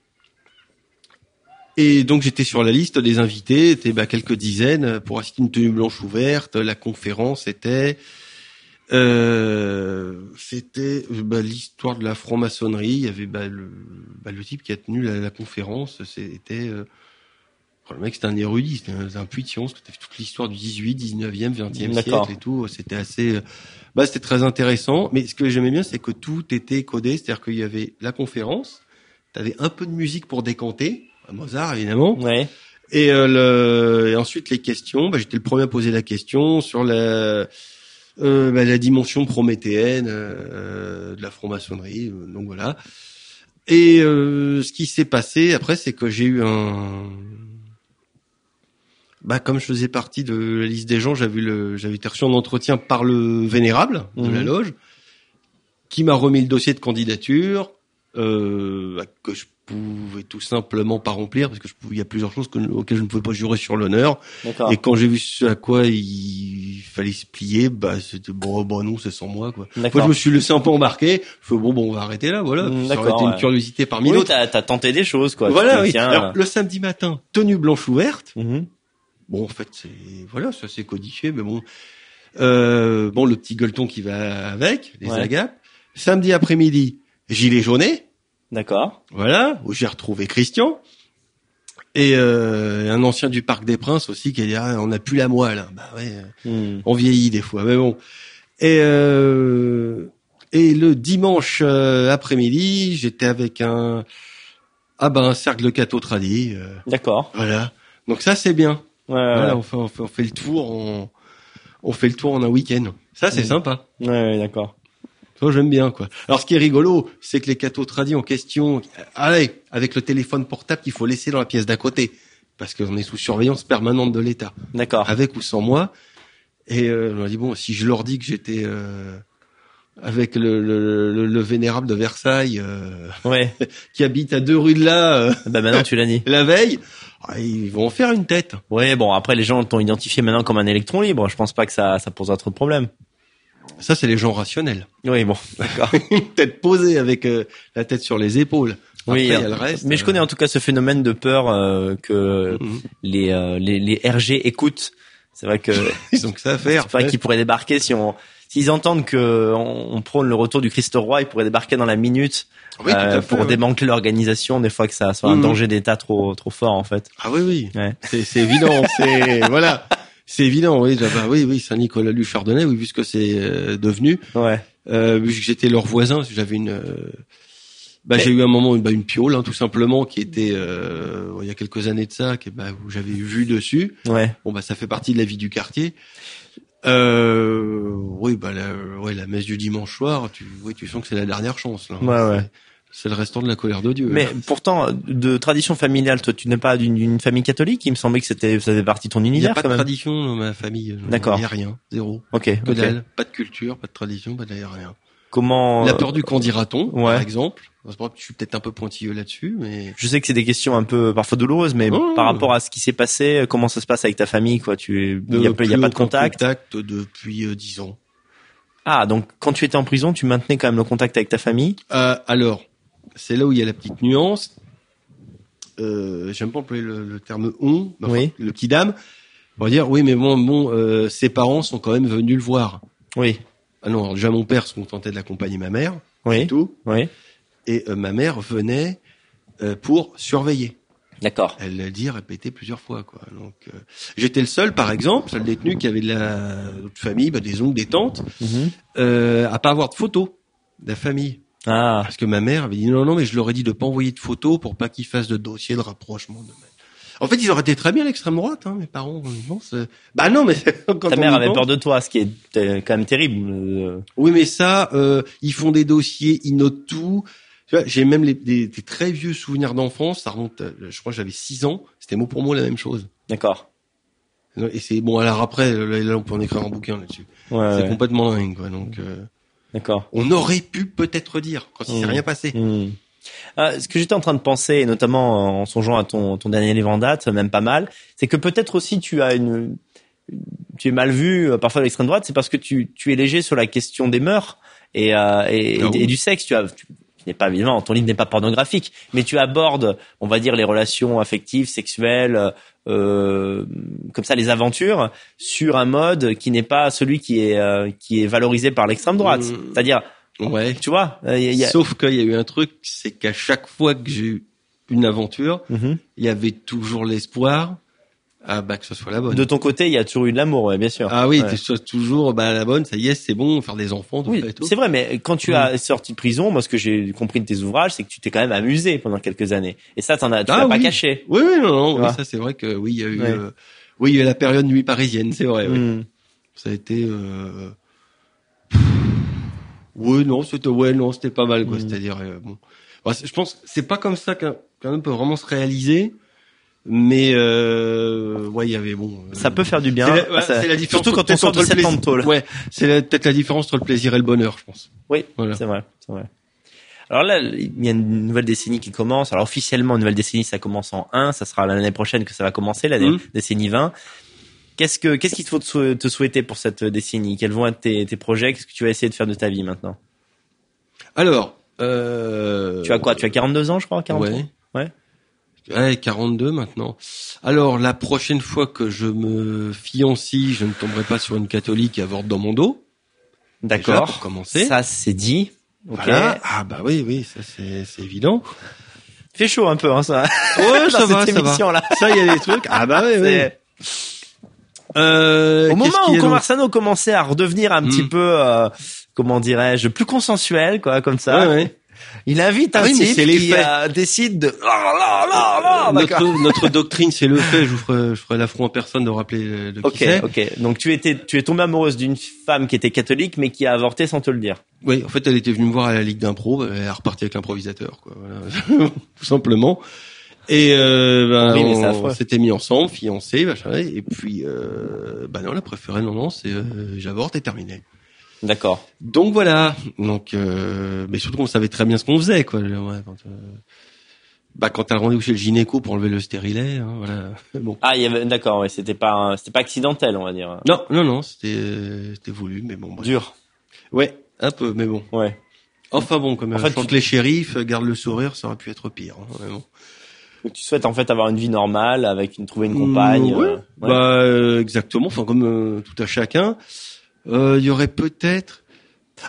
Et donc j'étais sur la liste des invités, était bah, quelques dizaines pour assister une tenue blanche ouverte. La conférence était euh, c'était bah, l'histoire de la franc-maçonnerie. Il y avait bah, le, bah, le type qui a tenu la, la conférence, c'était euh, le mec c'était un érudit, c'était un, un puits de science, c'était toute l'histoire du 18, 19e, 20e D'accord. siècle et tout. C'était assez, euh, bah c'était très intéressant. Mais ce que j'aimais bien, c'est que tout était codé, c'est-à-dire qu'il y avait la conférence, t'avais un peu de musique pour décanter, à Mozart évidemment, Ouais. et, euh, le, et ensuite les questions. Bah, J'étais le premier à poser la question sur la, euh, bah, la dimension prométhéenne euh, de la franc-maçonnerie. euh, Donc voilà. Et euh, ce qui s'est passé après, c'est que j'ai eu un, bah comme je faisais partie de la liste des gens, j'avais le, j'avais été reçu en entretien par le vénérable de Mhm. la loge, qui m'a remis le dossier de candidature euh, bah, que je pouvais tout simplement pas remplir parce que je pouvais, il y a plusieurs choses que- auxquelles je ne pouvais pas jurer sur l'honneur. Et quand j'ai vu ce à quoi il fallait se plier, bah c'était bon, bon non, c'est sans moi quoi. Moi, je me suis laissé un peu embarquer. Je fais bon, bon, on va arrêter là, voilà. Mm, Ça aurait été une curiosité parmi Oui, d'autres. t'as as tenté des choses, quoi. Voilà, oui. tiens, Alors, le samedi matin, tenue blanche ouverte. Mhm. Bon, en fait, c'est voilà, ça c'est codifié, mais bon, euh, bon, le petit gueuleton qui va avec, les Ouais. agapes. Samedi après-midi, gilet jauné, D'accord. voilà, où j'ai retrouvé Christian et euh, un ancien du Parc des Princes aussi qui a dit ah, on n'a plus la moelle, hein. bah ouais, Hmm. on vieillit des fois, mais bon. Et euh, et le dimanche euh, après-midi, j'étais avec un ah ben un cercle de catho tradi, euh, D'accord. voilà. Donc ça c'est bien. Ouais, on fait, on fait, on fait le tour en, on fait le tour en un week-end. Ça, c'est sympa. ouais, ouais, d'accord. Ça, j'aime bien, quoi. Alors, ce qui est rigolo, c'est que les cathos tradis en question, allez, avec le téléphone portable qu'il faut laisser dans la pièce d'à côté. Parce qu'on est sous surveillance permanente de l'État. D'accord. Avec ou sans moi. Et, euh, on m'a dit, bon, si je leur dis que j'étais, euh, avec le, le, le, le vénérable de Versailles, euh, Ouais. qui habite à deux rues de là, euh, Bah maintenant tu l'as dit. la veille, ah, ils vont faire une tête. Ouais, bon après les gens t'ont identifié maintenant comme un électron libre. Je pense pas que ça ça posera trop de problèmes. Ça, c'est les gens rationnels. Oui, bon, d'accord. Une tête posée avec euh, la tête sur les épaules. Après, Oui, il y a le reste. mais je connais en tout cas ce phénomène de peur euh, que Mhm. les, euh, les les RG écoutent. C'est vrai que Ils ont que ça à faire. c'est vrai qu'ils pourraient débarquer si on s'ils entendent que on, on prône le retour du Christ roi, ils pourraient débarquer dans la minute Oui, euh, fait, pour ouais. démanteler l'organisation des fois que ça soit un Mhm. danger d'état trop trop fort en fait. Ah oui, oui. Ouais. C'est, évident. c'est voilà. C'est évident. Oui, bah, oui, oui. Saint-Nicolas du Chardonnay, oui, vu ce que c'est euh, devenu. Ouais. Euh, vu que j'étais leur voisin, j'avais une. euh, bah, j'ai eu un moment bah, une piole, hein, tout simplement, qui était euh, il y a quelques années de ça, qui, bah, où j'avais vu dessus. Ouais. Bon, bah, ça fait partie de la vie du quartier. Euh, oui, bah, la, ouais, la messe du dimanche soir, tu, oui, tu sens que c'est la dernière chance. Là. Ouais, ouais. C'est, le restant de la colère de Dieu. Mais là. pourtant, de tradition familiale, toi, tu n'es pas d'une famille catholique. Il me semblait que c'était, ça faisait partie de ton il n'y a univers pas de même. tradition dans ma famille. D'accord. Il n'y a rien, zéro. Ok. Que ok. dalle, pas de culture, pas de tradition, pas de rien. Comment La peur du qu'en dira-t-on, ouais. par exemple. Je suis peut-être un peu pointilleux là-dessus, mais Je sais que c'est des questions un peu parfois douloureuses, mais Oh. par rapport à ce qui s'est passé, comment ça se passe avec ta famille, quoi Tu, il y a, Euh, y a pas de contact. contact depuis euh, dix ans. Ah, donc quand tu étais en prison, tu maintenais quand même le contact avec ta famille? Euh, alors, c'est là où il y a la petite nuance. Euh, J'aime pas employer le, le terme on, mais enfin, Oui. le petit dame. On va dire oui, mais bon, bon, euh, ses parents sont quand même venus le voir. Oui. Ah non, alors déjà mon père se contentait de l'accompagner ma mère, Oui. tout, Oui. et euh, ma mère venait euh, pour surveiller. D'accord. Elle l'a dit, répété plusieurs fois, quoi. Donc, euh, j'étais le seul, par exemple, seul détenu qui avait de la famille, bah, des oncles, des tantes, euh, à pas avoir de photos de la famille. Ah. Parce que ma mère avait dit non, non, mais je leur ai dit de pas envoyer de photos pour pas qu'ils fassent de dossier de rapprochement. De... En fait, ils auraient été très bien à l'extrême droite, hein, mes parents. Non, c'est- bah non, mais quand Ta mère avait pense- peur de toi, ce qui est euh, quand même terrible. euh, Oui, mais ça, euh, ils font des dossiers, ils notent tout. Tu vois, j'ai même les, des, des très vieux souvenirs d'enfance. Ça remonte, je crois, que j'avais six ans. C'était mot pour mot la même chose. D'accord. Et c'est bon. Alors après, là, on peut en écrire un bouquin là-dessus. Ouais. C'est ouais. complètement dingue, quoi. Donc, euh, D'accord. on aurait pu peut-être dire quand il s'est Mm. rien passé. Hmm. Euh, ce que j'étais en train de penser, et notamment en songeant à ton, ton dernier livre en date, même pas mal, c'est que peut-être aussi tu as une, tu es mal vu euh, parfois à l'extrême droite, c'est parce que tu, tu es léger sur la question des mœurs et, euh, et, Ah et du sexe. Tu as, tu, n'est pas évidemment, ton livre n'est pas pornographique, mais tu abordes, on va dire, les relations affectives, sexuelles, euh, comme ça, les aventures, sur un mode qui n'est pas celui qui est euh, qui est valorisé par l'extrême droite. Mm. C'est-à-dire, Ouais. tu vois, euh, il y a- Sauf qu'il y a eu un truc, c'est qu'à chaque fois que j'ai eu une aventure, Mhm. il y avait toujours l'espoir, ah bah que ce soit la bonne. De ton côté, il y a toujours eu de l'amour, ouais, bien sûr. Ah oui, Ouais. soit toujours bah la bonne, ça y est, c'est bon, faire des enfants, tout Oui, c'est vrai, mais quand tu as sorti de prison, moi, ce que j'ai compris de tes ouvrages, c'est que tu t'es quand même amusé pendant quelques années. Et ça, t'en as, tu Ah l'as pas caché. Oui, oui, non, non, Tu oui, ça c'est vrai que oui, il y a eu, Ouais. euh, oui, il y a eu la période nuit parisienne, c'est vrai. oui. Mm. Ça a été, euh... oui, non, c'était, ouais, non, c'était pas mal, quoi. Mm. C'est-à-dire, euh, bon, je pense, que c'est pas comme ça qu'un qu'un homme peut vraiment se réaliser, mais euh, ouais, il y avait bon. euh, Ça peut faire du bien. C'est la, ouais, Ça- c'est la différence. Surtout quand on sort de entre le 7 ans de plaisir- tôle. Ouais, c'est peut-être la différence entre le plaisir et le bonheur, je pense. Oui, Voilà. c'est vrai, c'est vrai. Alors là, il y a une nouvelle décennie qui commence. Alors officiellement, une nouvelle décennie, ça commence en 1. Ça sera l'année prochaine que ça va commencer, la Mhm. décennie 20. Qu'est-ce que, qu'est-ce qu'il te faut te sou- te souhaiter pour cette décennie? Quels vont être tes, tes projets? Qu'est-ce que tu vas essayer de faire de ta vie maintenant? Alors, euh, Tu as quoi? Tu as 42 ans, je crois 43 Ouais. Ouais. Ouais, 42 maintenant. Alors, la prochaine fois que je me fiancie, je ne tomberai pas sur une catholique qui avorte dans mon dos. D'accord. commencer. Ça, c'est dit. Ok. Voilà. Ah bah oui, oui, ça c'est c'est évident. Fait chaud un peu, hein, ça. Ouais, ça va, cette ça va. émission-là. Ça, il y a des trucs. Ah bah oui, oui. Euh, Au moment où Conversano commençait à redevenir un Hmm. petit peu, euh, comment dirais-je, plus consensuel, quoi, comme ça. Ouais, ouais. Il invite un Ah oui, mais type c'est les qui euh, décide de. Là, là, là, d'accord. notre, notre doctrine, c'est le fait. Je vous ferai, je ferai l'affront en personne de rappeler de qui Ok, c'est. ok. Donc tu étais, tu es tombé amoureuse d'une femme qui était catholique, mais qui a avorté sans te le dire. Oui, en fait, elle était venue me voir à la Ligue d'impro, elle est repartie avec l'improvisateur, quoi. Voilà. Tout simplement. Et euh, ben, Oui, c'est on s'était mis ensemble, fiancés, machin. Et puis, euh, bah non, elle a préféré, non, non, c'est euh, j'avorte et terminé. D'accord. Donc voilà. Donc, euh, mais surtout, on savait très bien ce qu'on faisait, quoi. Ouais, quand, euh, bah, quand t'as le rendez-vous chez le gynéco pour enlever le stérilet, hein, voilà. Bon. Ah, il y avait, d'accord, ouais, c'était pas, c'était pas accidentel, on va dire. Non, non, non, c'était, c'était voulu, mais bon. bref. Dur. Ouais, un peu, mais bon. Ouais. Enfin bon, en fait, fait, tu- les shérifs, euh, garde le sourire, ça aurait pu être pire. Hein, mais bon. Donc tu souhaites en fait avoir une vie normale avec une trouver une compagne. Mmh, ouais. euh, ouais. Bah euh, exactement. Enfin comme euh, tout à chacun. Euh, Il y aurait peut-être.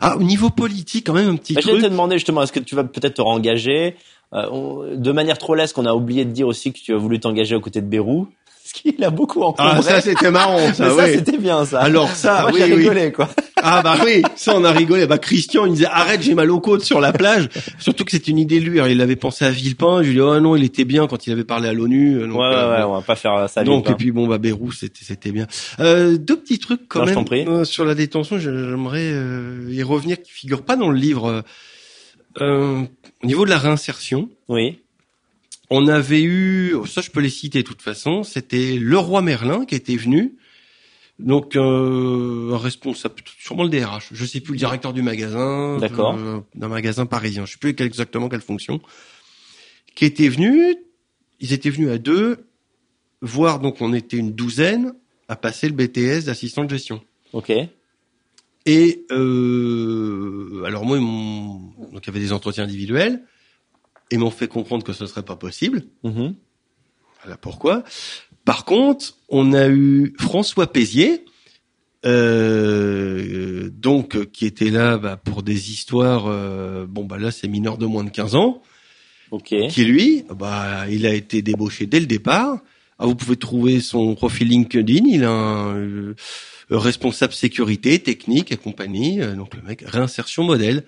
Ah au niveau politique quand même un petit Bah, je vais te demander justement, est-ce que tu vas peut-être te rengager euh, on- de manière trop leste qu'on a oublié de dire aussi que tu as voulu t'engager aux côtés de Bérou, ce qu'il a beaucoup encombré. Ah ça c'était marrant Mais ça. ça, c'était bien ça. Alors ça, Moi oui, j'ai oui. rigolé quoi. Ah bah oui, ça on a rigolé. Bah Christian, il me disait arrête, j'ai mal aux côtes sur la plage. Surtout que c'était une idée de lui. Alors, il avait pensé à Villepin. Je lui ai dit oh non, il était bien quand il avait parlé à l'ONU. euh, donc, ouais ouais euh, ouais, bon. on va pas faire ça. Donc vite, et hein. puis bon bah Bérou c'était c'était bien. Euh, deux petits trucs quand Non, je même t'en prie. euh, sur la détention. J'aimerais euh, y revenir qui figurent pas dans le livre. Euh, euh, au niveau de la réinsertion, Oui. On avait eu ça je peux les citer de toute façon. C'était le roi Merlin qui était venu. Donc euh, un responsable, sûrement le DRH, je sais plus le directeur du magasin, D'accord. d'un magasin parisien, je sais plus exactement quelle fonction, qui était venu. Ils étaient venus à deux, voir donc on était une douzaine à passer le BTS d'assistant de gestion. Ok. Et euh, alors moi, donc il y avait des entretiens individuels, et m'ont fait comprendre que ce serait pas possible. Mhm. Voilà pourquoi. Par contre, on a eu François Pézier, euh, donc qui était là bah, pour des histoires. euh, bon bah là, c'est mineur de moins de 15 ans, Ok. qui lui, bah il a été débauché dès le départ. Ah, vous pouvez trouver son profil LinkedIn. Il a un euh, responsable sécurité, technique et compagnie. Euh, donc le mec réinsertion modèle.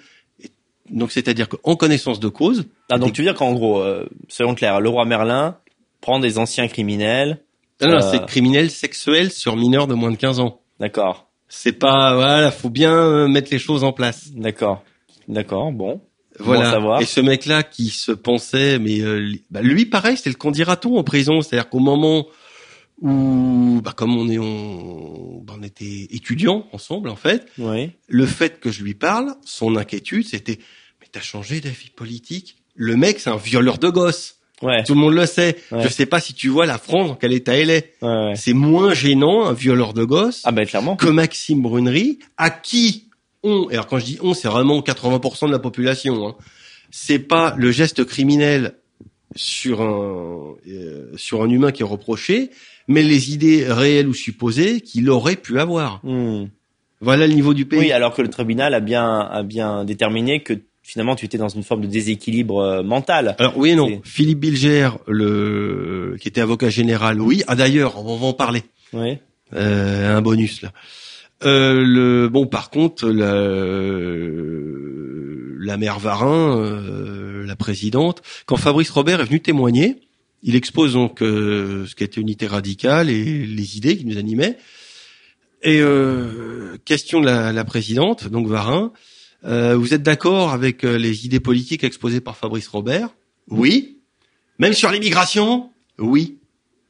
Donc c'est-à-dire qu'en connaissance de cause, Ah donc tu veux dire qu'en gros, euh, soyons clairs, le roi Merlin prend des anciens criminels. non, non, Euh. c'est criminel sexuel sur mineur de moins de 15 ans. D'accord. C'est pas voilà, faut bien euh, mettre les choses en place. D'accord. D'accord. Bon. Voilà. Bon. Et ce mec-là qui se pensait, mais euh, bah, lui pareil, c'était le candidaton en prison, c'est-à-dire qu'au moment où, bah, comme on est, on, bah, on était étudiants ensemble en fait, Oui. le fait que je lui parle, son inquiétude, c'était, mais t'as changé d'avis politique? Le mec, c'est un violeur de gosses. Ouais. Tout le monde le sait. Ouais. Je sais pas si tu vois la France dans quel état elle est. Ouais. C'est moins gênant un violeur de gosses Ah ben clairement. que Maxime Brunerie, à qui on, et alors quand je dis on, c'est vraiment 80% de la population, hein, c'est pas le geste criminel sur un, euh, sur un humain qui est reproché, mais les idées réelles ou supposées qu'il aurait pu avoir. Hmm. Voilà le niveau du pays. Oui, alors que le tribunal a bien a bien déterminé que finalement tu étais dans une forme de déséquilibre euh, mental. Alors oui et non. Philippe Bilger, le qui était avocat général, oui. Ah d'ailleurs, on va en parler. Oui. Euh, un bonus là. Euh, le bon par contre la, la mère Varin, euh, la présidente, quand Fabrice Robert est venu témoigner, il expose donc euh, ce qu'était Unité radicale et les idées qui nous animaient. Et euh, question de la, la présidente, donc Varin, euh, vous êtes d'accord avec euh, les idées politiques exposées par Fabrice Robert? Oui. Même sur l'immigration? Oui.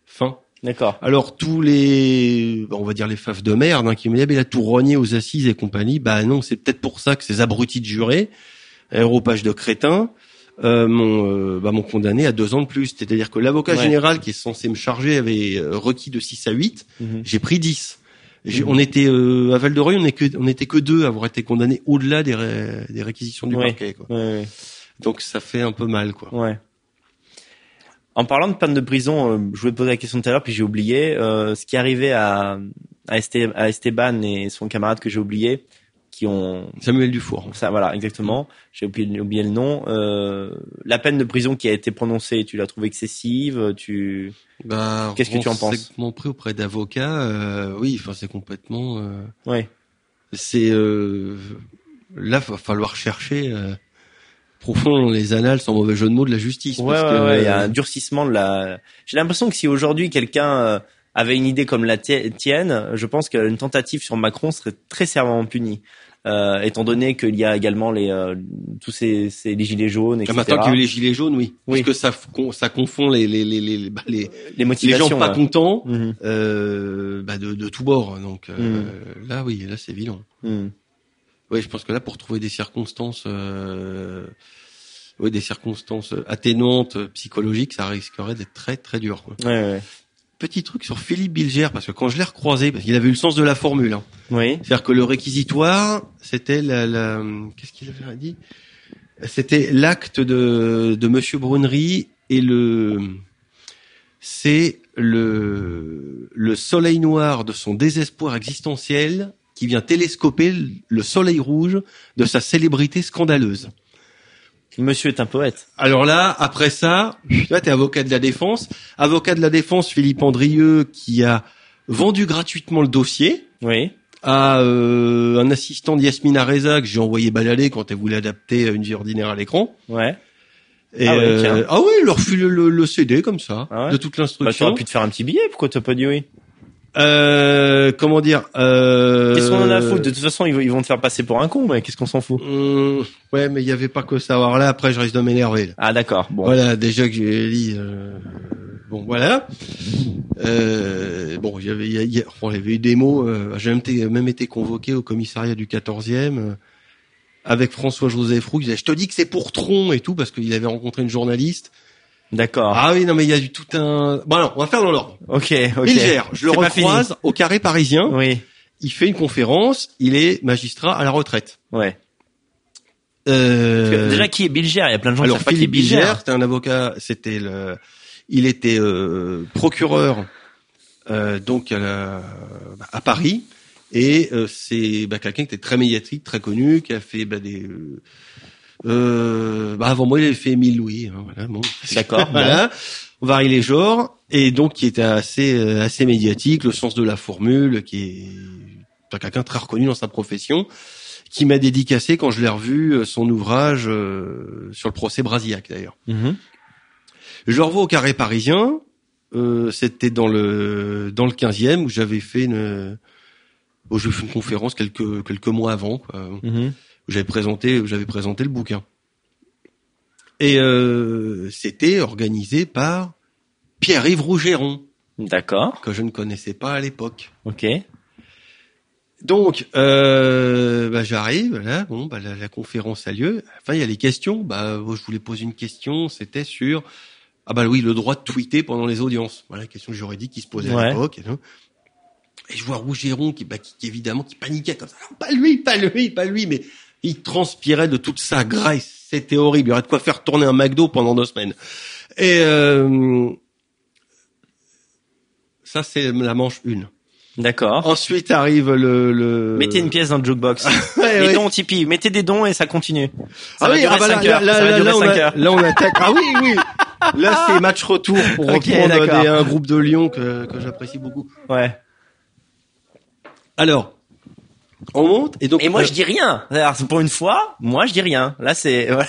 Fin. D'accord. Alors tous les, on va dire les faves de merde, hein, qui me disent, mais il a tout rogné aux assises et compagnie. Bah non, c'est peut-être pour ça que ces abrutis de jurés, aéropage de crétins, euh, m'ont euh, bah, condamné à deux ans de plus. C'est-à-dire que l'avocat Ouais. général qui est censé me charger avait euh, requis de 6 à 8, Mhm. j'ai pris 10. J'ai- Mhm. On était euh, à Val de Reuil, on n'était que, on était que deux à avoir été condamnés au-delà des, ré- des réquisitions du Ouais. parquet. Quoi. Ouais, ouais. Donc ça fait un peu mal, quoi. Ouais. En parlant de peine de prison, euh, je voulais poser la question tout à l'heure, puis j'ai oublié. Euh, ce qui est arrivé à, à, Esté- à Esteban et son camarade que j'ai oublié, qui ont... Samuel Dufour. Ça, voilà, exactement. J'ai oublié, oublié le nom. Euh, la peine de prison qui a été prononcée, tu l'as trouvée excessive Tu Bah, Qu'est-ce que tu en penses renseignement pris auprès d'avocats, euh, oui, enfin c'est complètement. euh, Ouais. c'est euh, là, va falloir chercher. euh, profond dans les annales, sans mauvais jeu de mots, de la justice. Ouais, parce ouais, que, ouais, il y a un durcissement de la. J'ai l'impression que si aujourd'hui quelqu'un euh, avait une idée comme la ti- tienne, je pense qu'une tentative sur Macron serait très sévèrement punie. Euh, étant donné qu'il y a également les euh, tous ces, ces les gilets jaunes, Ah, etc. maintenant qu'il y a eu les gilets jaunes, oui. Oui. Parce que ça, ça confond les, les, les, les, bah, les, les les motivations. gens pas contents Mhm, euh, bah, de, de tous bords. Donc euh, Mm. là, oui, là, c'est violent. mhm. Oui, je pense que là, pour trouver des circonstances, euh, oui, des circonstances atténuantes psychologiques, ça risquerait d'être très très dur. quoi. Ouais, ouais. Petit truc sur Philippe Bilger, parce que quand je l'ai recroisé, parce qu'il avait eu le sens de la formule. Hein. Oui. C'est-à-dire que le réquisitoire, c'était la, la qu'est-ce qu'il avait dit? C'était l'acte de, de Monsieur Brunery et le, c'est le, le soleil noir de son désespoir existentiel qui vient télescoper le- le soleil rouge de sa célébrité scandaleuse. Monsieur est un poète. Alors là, après ça, tu vois, t'es avocat de la défense. Avocat de la défense, Philippe Andrieux, qui a vendu gratuitement le dossier Oui. à euh, un assistant d'Yasmina Reza que j'ai envoyé balader quand elle voulait adapter une vie ordinaire à l'écran. Ouais. Et Ah ouais, euh, ah oui, il leur file le, le CD comme ça, Ah ouais de toute Bah, tu l'instruction. aurais pu te faire un petit billet. Pourquoi t'as pas dit oui? Euh, comment dire euh, Qu'est-ce qu'on en a à foutre? De toute façon, ils vont, ils vont te faire passer pour un con, mais qu'est-ce qu'on s'en fout? Hum, Ouais, mais il y avait pas que ça. Alors là, après, je risque de m'énerver. Ah d'accord. Bon. Voilà, déjà que j'ai dit. euh, bon, voilà. Euh, bon, il y avait, il y a- il y a- y avait eu des mots. Euh, j'ai même été, même été convoqué au commissariat du 14e euh, avec François-Joseph Roux. Il disait, je te dis que c'est pour Tron et tout parce qu'il avait rencontré une journaliste. D'accord. Ah oui, non, mais il y a eu tout un. Bon, alors, on va faire dans l'ordre. Ok. Ok. Bilger, je le recroise au carré parisien. Oui. Il fait une conférence. Il est magistrat à la retraite. Ouais. Euh, Déjà, qui est Bilger Il y a plein de gens Alors qui savent pas qui est Philippe Bilger. Bilger, c'était un avocat, c'était le, il était euh, procureur euh, donc à, la- à Paris et euh, c'est bah, quelqu'un qui était très médiatique, très connu, qui a fait bah, des euh, bah, avant moi il avait fait Émile Louis, hein, voilà, bon. D'accord. voilà, on varie les genres et donc qui était assez euh, assez médiatique, le sens de la formule, qui est quelqu'un très reconnu dans sa profession, qui m'a dédicacé quand je l'ai revu euh, son ouvrage euh, sur le procès Brasillac d'ailleurs. Mhm. Je le revois au Carré Parisien, euh, c'était dans le dans le 15e où j'avais fait une où j'ai fait une conférence quelques quelques mois avant quoi, Mhm. J'avais présenté j'avais présenté le bouquin. Et euh, c'était organisé par Pierre-Yves Rougeron D'accord. que je ne connaissais pas à l'époque. Ok. Donc, euh, bah, j'arrive, là, bon, bah, la, la conférence a lieu. Enfin, il y a les questions. Bah, je voulais poser une question. C'était sur, ah bah oui, le droit de tweeter pendant les audiences. Voilà, question juridique qui se posait Ouais. à l'époque. Et, je vois Rougeron qui, bah, qui, qui, évidemment, qui paniquait comme ça. Non, pas lui, pas lui, pas lui, mais il transpirait de toute sa graisse. C'était horrible. Il y aurait de quoi faire tourner un McDo pendant deux semaines. Et euh, ça, c'est la manche une. D'accord. Ensuite arrive le, le... Mettez une pièce dans le jukebox. Ouais, les ouais. dons Tipeee. Mettez des dons et ça continue. Ça Ah va oui, durer ah bah là, 5 heures. là, ça va là, durer là, on 5 a- heures. là, on attaque. Ah oui, oui. Là, c'est match retour pour Ok, reprendre des- un groupe de Lyon que, que j'apprécie beaucoup. Ouais. Alors, on monte et donc. Et moi, je dis rien. Alors, pour une fois, moi, je dis rien. Là, c'est.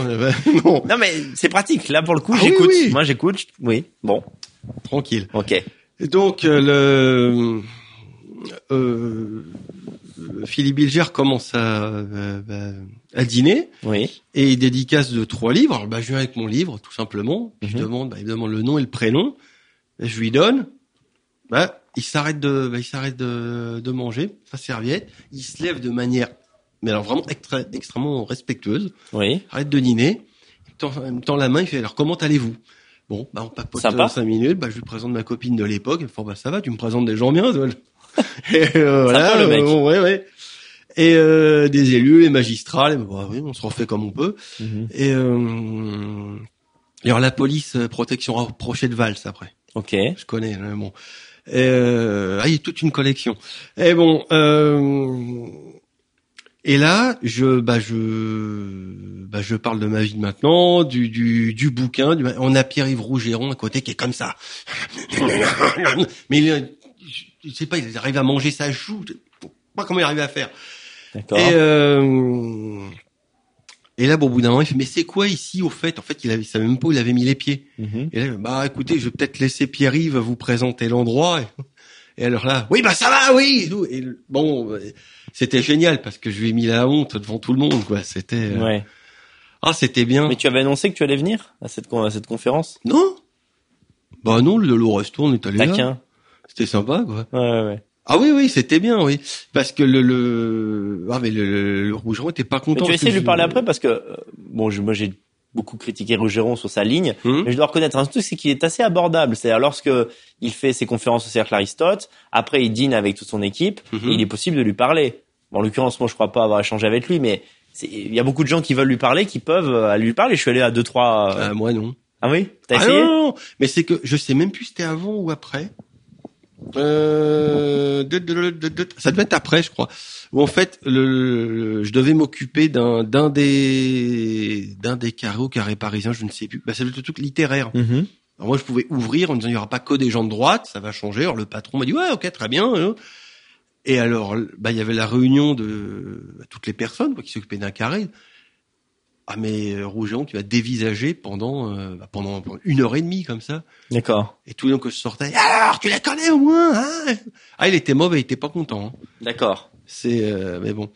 Euh, non, non, mais c'est pratique. Là, pour le coup, Ah j'écoute. oui. Moi, j'écoute. Oui. Bon. tranquille. Ok. Et donc euh, le euh, Philippe Bilger commence à, euh, bah, à dîner Oui. et il dédicace de trois livres. Alors, bah, je viens avec mon livre, tout simplement. Puis Je Mhm. demande, bah, il me demande le nom et le prénom. Et je lui donne. Bah, il s'arrête de, bah, il s'arrête de, de manger sa serviette. Il se lève de manière, mais alors vraiment extra- extrêmement respectueuse. Oui. Arrête de dîner. Il me tend, la main. Il fait alors comment allez-vous? Bon, bah on papote Sympa. euh, cinq minutes. Bah je lui présente ma copine de l'époque. Il me fait bah ça va, tu me présentes des gens bien. toi. et euh, voilà, le mec. euh, ouais, ouais. Et euh, des élus, les magistrats, les- bah, oui, on se refait comme on peut. Mhm. Et, euh, alors la police, protection rapprochée de Valls après. Ok. Je connais, hein, bon. Euh, ah, il y a toute une collection. Et bon, euh, et là, je, bah, je, bah, je parle de ma vie de maintenant, du, du, du bouquin. Du, on a Pierre-Yves Rougeron à côté qui est comme ça. Mais il, je sais pas, il arrive à manger sa joue. Je sais pas comment il arrive à faire. D'accord. Et euh, Et là, bon, au bout d'un moment, il fait, mais c'est quoi ici, au fait? En fait, il avait, il savait même pas où il avait mis les pieds. Mhm. Et là, bah, écoutez, je vais peut-être laisser Pierre-Yves vous présenter l'endroit. Et, et alors là, oui, bah, ça va, oui! et bon, c'était génial parce que je lui ai mis la honte devant tout le monde, quoi. C'était, euh, Ouais. ah, c'était bien. Mais tu avais annoncé que tu allais venir à cette, à cette conférence? Non? Bah, non, le, le resto, on est allé là. C'était sympa, quoi. Ouais, ouais, ouais. Ah oui, oui, c'était bien, oui. Parce que le, le, ah, mais le, le, le Rougeron était pas Mais content. tu vas essayer de lui je- parler après parce que, euh, bon, je, moi j'ai beaucoup critiqué Rougeron sur sa ligne, Hum mais je dois reconnaître un truc, c'est qu'il est assez abordable. C'est-à-dire lorsque il fait ses conférences au Cercle Aristote, après il dîne avec toute son équipe, et il est possible de lui parler. Bon, en l'occurrence, moi je crois pas avoir échangé avec lui, mais il y a beaucoup de gens qui veulent lui parler, qui peuvent euh, lui parler. Je suis allé à deux, trois. euh, Ah, moi, non. Ah oui? T'as Ah, essayé? non, non, non. Mais c'est que je sais même plus si c'était avant ou après. Euh, ça devait être après, je crois. Où en fait, le, le- je devais m'occuper d'un d'un des d'un des carrés au carré parisien, je ne sais plus. Bah, c'est le truc littéraire. Mhm. Alors moi, je pouvais ouvrir en disant il y aura pas que des gens de droite, ça va changer. Alors le patron m'a dit ouais, ok, très bien. hein. Et alors, bah il y avait la réunion de toutes les personnes quoi, qui s'occupaient d'un carré. Ah mais euh, Rougeon, tu vas dévisager pendant euh, bah, pendant une heure et demie comme ça. D'accord. Et tout le long que je sortais, alors tu la connais au moins hein? Ah il était mauvais, il était pas content. hein. D'accord. C'est euh, mais bon.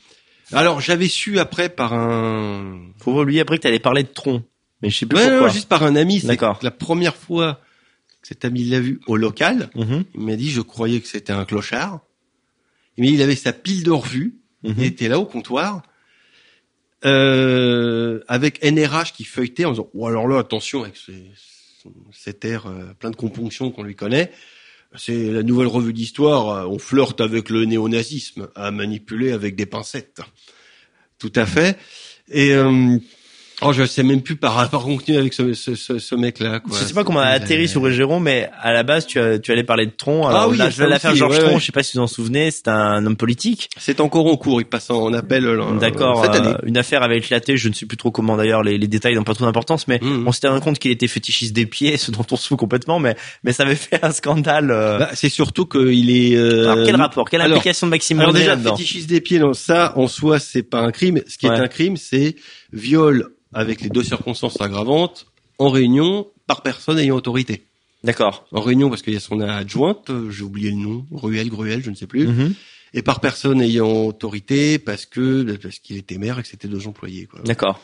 Alors j'avais su après par un Faut lui après que t'allais parler de tronc. Mais je sais plus Ouais, pourquoi. non, juste par un ami. C'est D'accord. la première fois que cet ami l'a vu au local. Mhm. Il m'a dit, je croyais que c'était un clochard. Mais il avait sa pile de revues. Mhm. Il était là au comptoir. Euh, avec NRH qui feuilletait en disant, oh alors là, attention avec ce- cet air euh, plein de componction qu'on lui connaît. C'est la nouvelle revue d'histoire. euh, On flirte avec le néonazisme à manipuler avec des pincettes. Tout à fait. Et euh, oh, je sais même plus par rapport continuer avec ce, ce, ce, ce mec-là. quoi. Je sais pas comment on a atterri sur Rougeron, mais à la base, tu, as- tu allais parler de Tron. Ah oui, là, je vais l'affaire Georges ouais, Tron, ouais. je sais pas si vous en souvenez, c'est un homme politique. C'est encore en cours, il passe en appel euh, D'accord. euh, une affaire avait éclaté, je ne sais plus trop comment d'ailleurs, les, les détails n'ont pas trop d'importance, mais Mhm. on s'était rendu compte qu'il était fétichiste des pieds, ce dont on se fout complètement, mais, mais ça avait fait un scandale. euh. Bah, c'est surtout qu'il est. euh, alors quel rapport Quelle alors- implication de Maxime Alors déjà, fétichiste des pieds, non, ça en soi c'est pas un crime. Ce qui Ouais. est un crime, c'est viol avec les deux circonstances aggravantes en réunion par personne ayant autorité. D'accord. En réunion parce qu'il y a son adjointe, euh, j'ai oublié le nom, Ruel, Gruel, je ne sais plus, Mhm. et par personne ayant autorité parce que parce qu'il était maire et que c'était deux employés. Quoi. D'accord.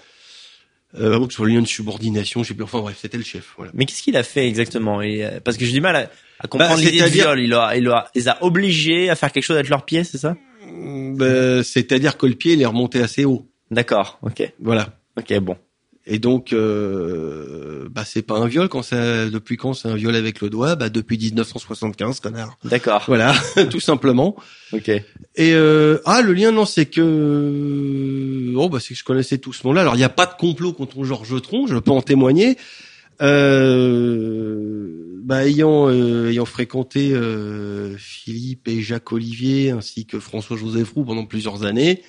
Euh, ou que sur le lien de subordination, je sais plus. Enfin bref, c'était le chef. Voilà. Mais qu'est-ce qu'il a fait exactement? Et, euh, Parce que j'ai du mal à, à comprendre Bah, l'idée de c'est-à-dire- viol. Il, a, il, a, il les a obligés à faire quelque chose avec leurs pieds, c'est ça? Ben, C'est-à-dire que le pied il est remonté assez haut. D'accord. Ok. Voilà. Ok. Bon. Et donc, euh, bah c'est pas un viol quand ça. Depuis quand c'est un viol avec le doigt Bah depuis 1975, connard. D'accord. Voilà, tout simplement. Ok. Et euh, ah le lien non c'est que oh bah c'est que je connaissais tout ce monde-là. Alors il n'y a pas de complot contre Georges Tron, je peux en témoigner. Euh, bah ayant euh, ayant fréquenté euh, Philippe et Jacques Olivier ainsi que François Joseph Roux pendant plusieurs années.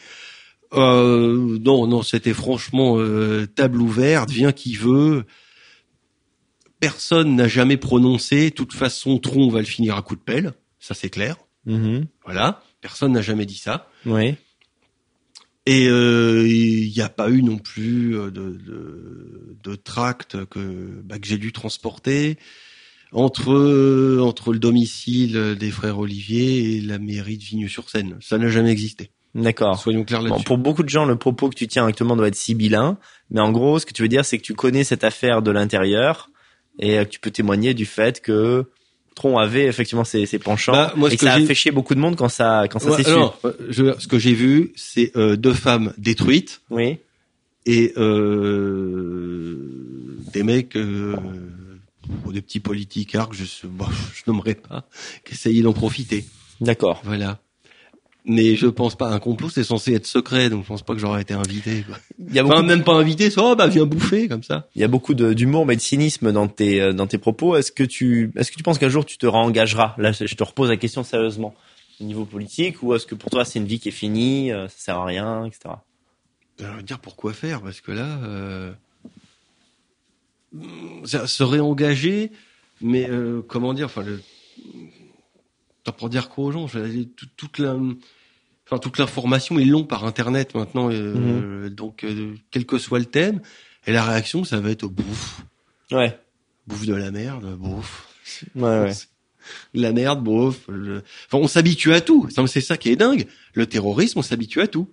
Euh, non non c'était franchement euh, table ouverte, vient qui veut. Personne n'a jamais prononcé. De toute façon, Tron va le finir à coup de pelle, ça c'est clair. Mhm. Voilà, personne n'a jamais dit ça. Oui. Et euh, il n'y a pas eu non plus euh, de, de, de tract que, bah, que j'ai dû transporter entre entre le domicile des frères Olivier et la mairie de Vigneux-sur-Seine. Ça n'a jamais existé. D'accord. Soyons clairs Bon, là-dessus. pour beaucoup de gens, le propos que tu tiens actuellement doit être sibyllin, mais en gros, ce que tu veux dire, c'est que tu connais cette affaire de l'intérieur et euh, que tu peux témoigner du fait que Tron avait effectivement ses, ses penchants Bah, moi, et que que ça a fait chier beaucoup de monde quand ça quand ça Ouais, s'est su. alors, euh, je- ce que j'ai vu, c'est euh, deux femmes détruites Oui. et euh, des mecs, euh, ou des petits politiques que je, bon, je nommerai pas, qui essayaient d'en profiter. D'accord. Voilà. Mais je pense pas. Un complot, c'est censé être secret, donc je pense pas que j'aurais été invité. Quoi. Il y a beaucoup, Enfin, même pas invité, c'est oh bah viens bouffer comme ça. il y a beaucoup d'humour mais de cynisme dans tes euh, dans tes propos. Est-ce que tu est-ce que tu penses qu'un jour tu te réengageras? Là, je te repose la question sérieusement au niveau politique ou est-ce que pour toi c'est une vie qui est finie, euh, ça sert à rien, etc. Alors, Euh, dire pourquoi faire, parce que là, euh, se réengager, mais euh, comment dire, enfin le, pour dire quoi aux gens, toute la, enfin toute l'information ils l'ont par internet maintenant, euh, Mhm. donc euh, quel que soit le thème, et la réaction ça va être au bouffe, Ouais. bouffe de la merde, bouffe. Ouais, ouais. La merde, bouffe. le- Enfin, on s'habitue à tout. C'est ça qui est dingue. Le terrorisme, on s'habitue à tout.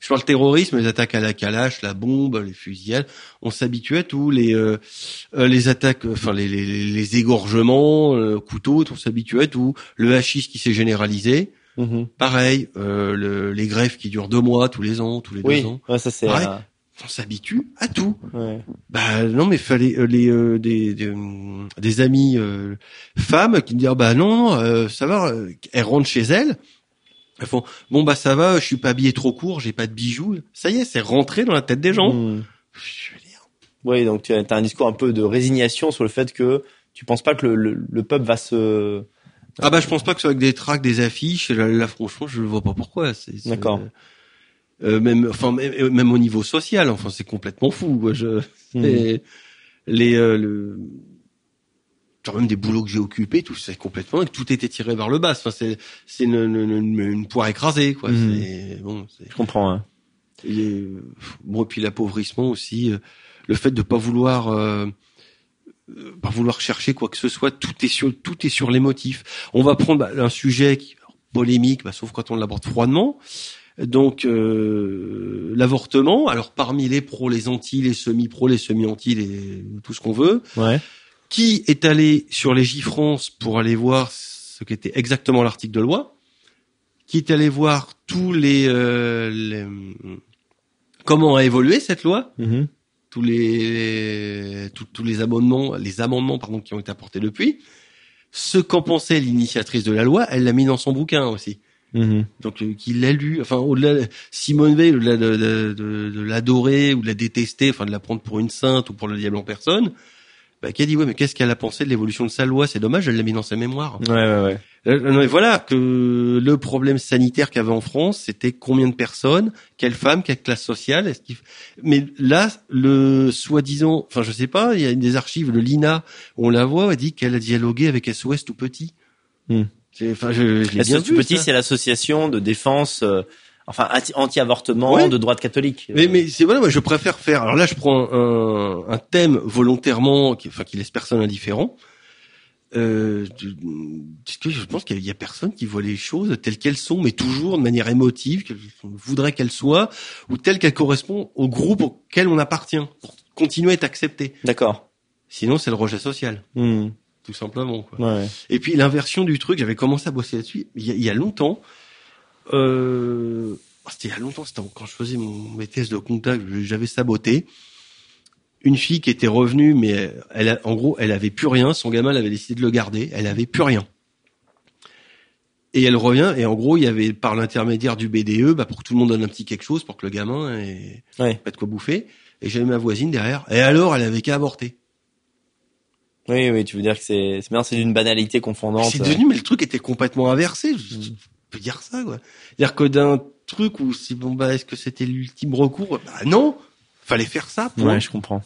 Je parle terrorisme, les attaques à la calache, la bombe, les fusillades, on s'habitue à tout. Les euh, euh, les attaques, euh, enfin les, les, les égorgements, euh, couteaux, on s'habitue à tout. Le hachis qui s'est généralisé, Mhm. pareil. Euh, le- les greffes qui durent deux mois, tous les ans, tous les Oui, deux ans. ouais, ça c'est. On s'habitue à tout. ouais. Bah non, mais fallait euh, les euh, des, des hum, des amies euh, femmes qui me disent bah non, euh, ça va. euh, elles rentrent chez elles. Elles font bon bah ça va, je suis pas habillé trop court, j'ai pas de bijoux. Ça y est, c'est rentré dans la tête des gens. Je veux dire, Oui, donc tu as un discours un peu de résignation sur le fait que tu penses pas que le, le, le peuple va se. Ah bah je pense pas que ce soit avec des tracts, des affiches. Là, là, franchement, je ne vois pas pourquoi. C'est, D'accord. Euh, même enfin même, même au niveau social, enfin c'est complètement fou. quoi. Je. Et les euh, le genre même des boulots que j'ai occupés, tout c'est complètement tout était tiré vers le bas. Enfin c'est c'est une, une, une- une poire écrasée quoi. C'est bon. C'est Je comprends. hein. et, euh, bon et puis l'appauvrissement aussi, euh, le fait de pas vouloir euh, euh, pas vouloir chercher quoi que ce soit. Tout est sur tout est sur les motifs. On va prendre bah, un sujet qui polémique, bah, sauf quand on l'aborde froidement. Donc euh, l'avortement. Alors parmi les pros, les anti, les semi-pros, les semi-anti, les tout ce qu'on veut. Ouais. Qui est allé sur les France pour aller voir ce qu'était exactement l'article de loi Qui est allé voir tous les, euh, les- comment a évolué cette loi Mhm. tous les tous, tous les amendements les amendements pardon qui ont été apportés depuis ce qu'en pensait l'initiatrice de la loi elle l'a mis dans son bouquin aussi Mhm. donc euh, qu'il l'a lu enfin au-delà Simone Veil au-delà de, de, de, de l'adorer ou de la détester enfin de la prendre pour une sainte ou pour le diable en personne bah, qui a dit ouais mais qu'est-ce qu'elle a pensé de l'évolution de sa loi? C'est dommage elle l'a mis dans sa mémoire Ouais, ouais, ouais. euh, non, mais voilà que le problème sanitaire qu'il y avait en France, c'était combien de personnes, quelle femme, quelle classe sociale. Est-ce qu'il... Mais là, le soi-disant, enfin je sais pas, il y a des archives, le Lina, on la voit, elle dit qu'elle a dialogué avec SOS tout petit. Hmm. C'est- Enfin, je, je l'ai La bien vu. Petit, ça. c'est l'association de défense, euh, enfin anti- anti-avortement Ouais. de droite catholique. Mais, mais c'est voilà, moi je préfère faire. Alors là, je prends un, un thème volontairement, qui, enfin qui laisse personne indifférent. Euh, parce que je pense qu'il y a personne qui voit les choses telles qu'elles sont, mais toujours de manière émotive, qu'on voudrait qu'elles soient, ou telles qu'elles correspondent au groupe auquel on appartient, pour continuer à être accepté. D'accord. Sinon, c'est le rejet social, Mhm. tout simplement. Quoi. Ouais. Et puis l'inversion du truc, j'avais commencé à bosser là-dessus il y a, il y a longtemps. Euh, c'était il y a longtemps, c'était quand je faisais mon, tests de contact, j'avais saboté. Une fille qui était revenue, mais elle, a- en gros, elle avait plus rien. Son gamin, elle avait décidé de le garder. Elle avait plus rien. Et elle revient, et en gros, il y avait par l'intermédiaire du BDE, bah, pour que tout le monde donne un petit quelque chose, pour que le gamin ait Ouais. pas de quoi bouffer. Et j'avais ma voisine derrière. Et alors, elle avait qu'à avorter. Oui, oui, tu veux dire que c'est, c'est bien, c'est d'une banalité confondante. C'est devenu, mais le truc était complètement inversé. Peux dire ça, quoi. C'est-à-dire que d'un truc où c'est bon, bah, est-ce que c'était l'ultime recours? Bah, non! Fallait faire ça, point. Ouais, je comprends.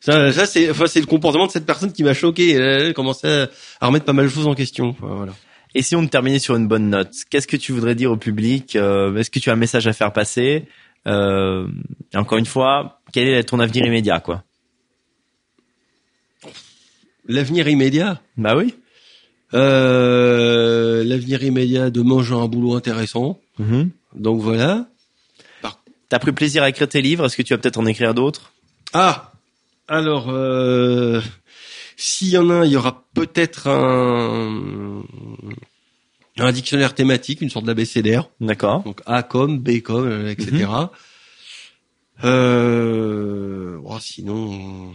Ça, ça c'est, enfin, c'est le comportement de cette personne qui m'a choqué. Elle a commencé à, remettre pas mal de choses en question. Voilà. Et si on terminait sur une bonne note, qu'est-ce que tu voudrais dire au public euh, Est-ce que tu as un message à faire passer euh, Encore une fois, quel est ton avenir immédiat, quoi? L'avenir immédiat? Bah oui. Euh, l'avenir immédiat de manger un boulot intéressant. Mhm. Donc voilà. T'as pris plaisir à écrire tes livres Est-ce que tu vas peut-être en écrire d'autres? Ah, alors, euh, s'il y en a un, il y aura peut-être un, un dictionnaire thématique, une sorte d'abécédaire. D'accord. Donc A comme, B comme, euh, etc. Euh, oh, sinon,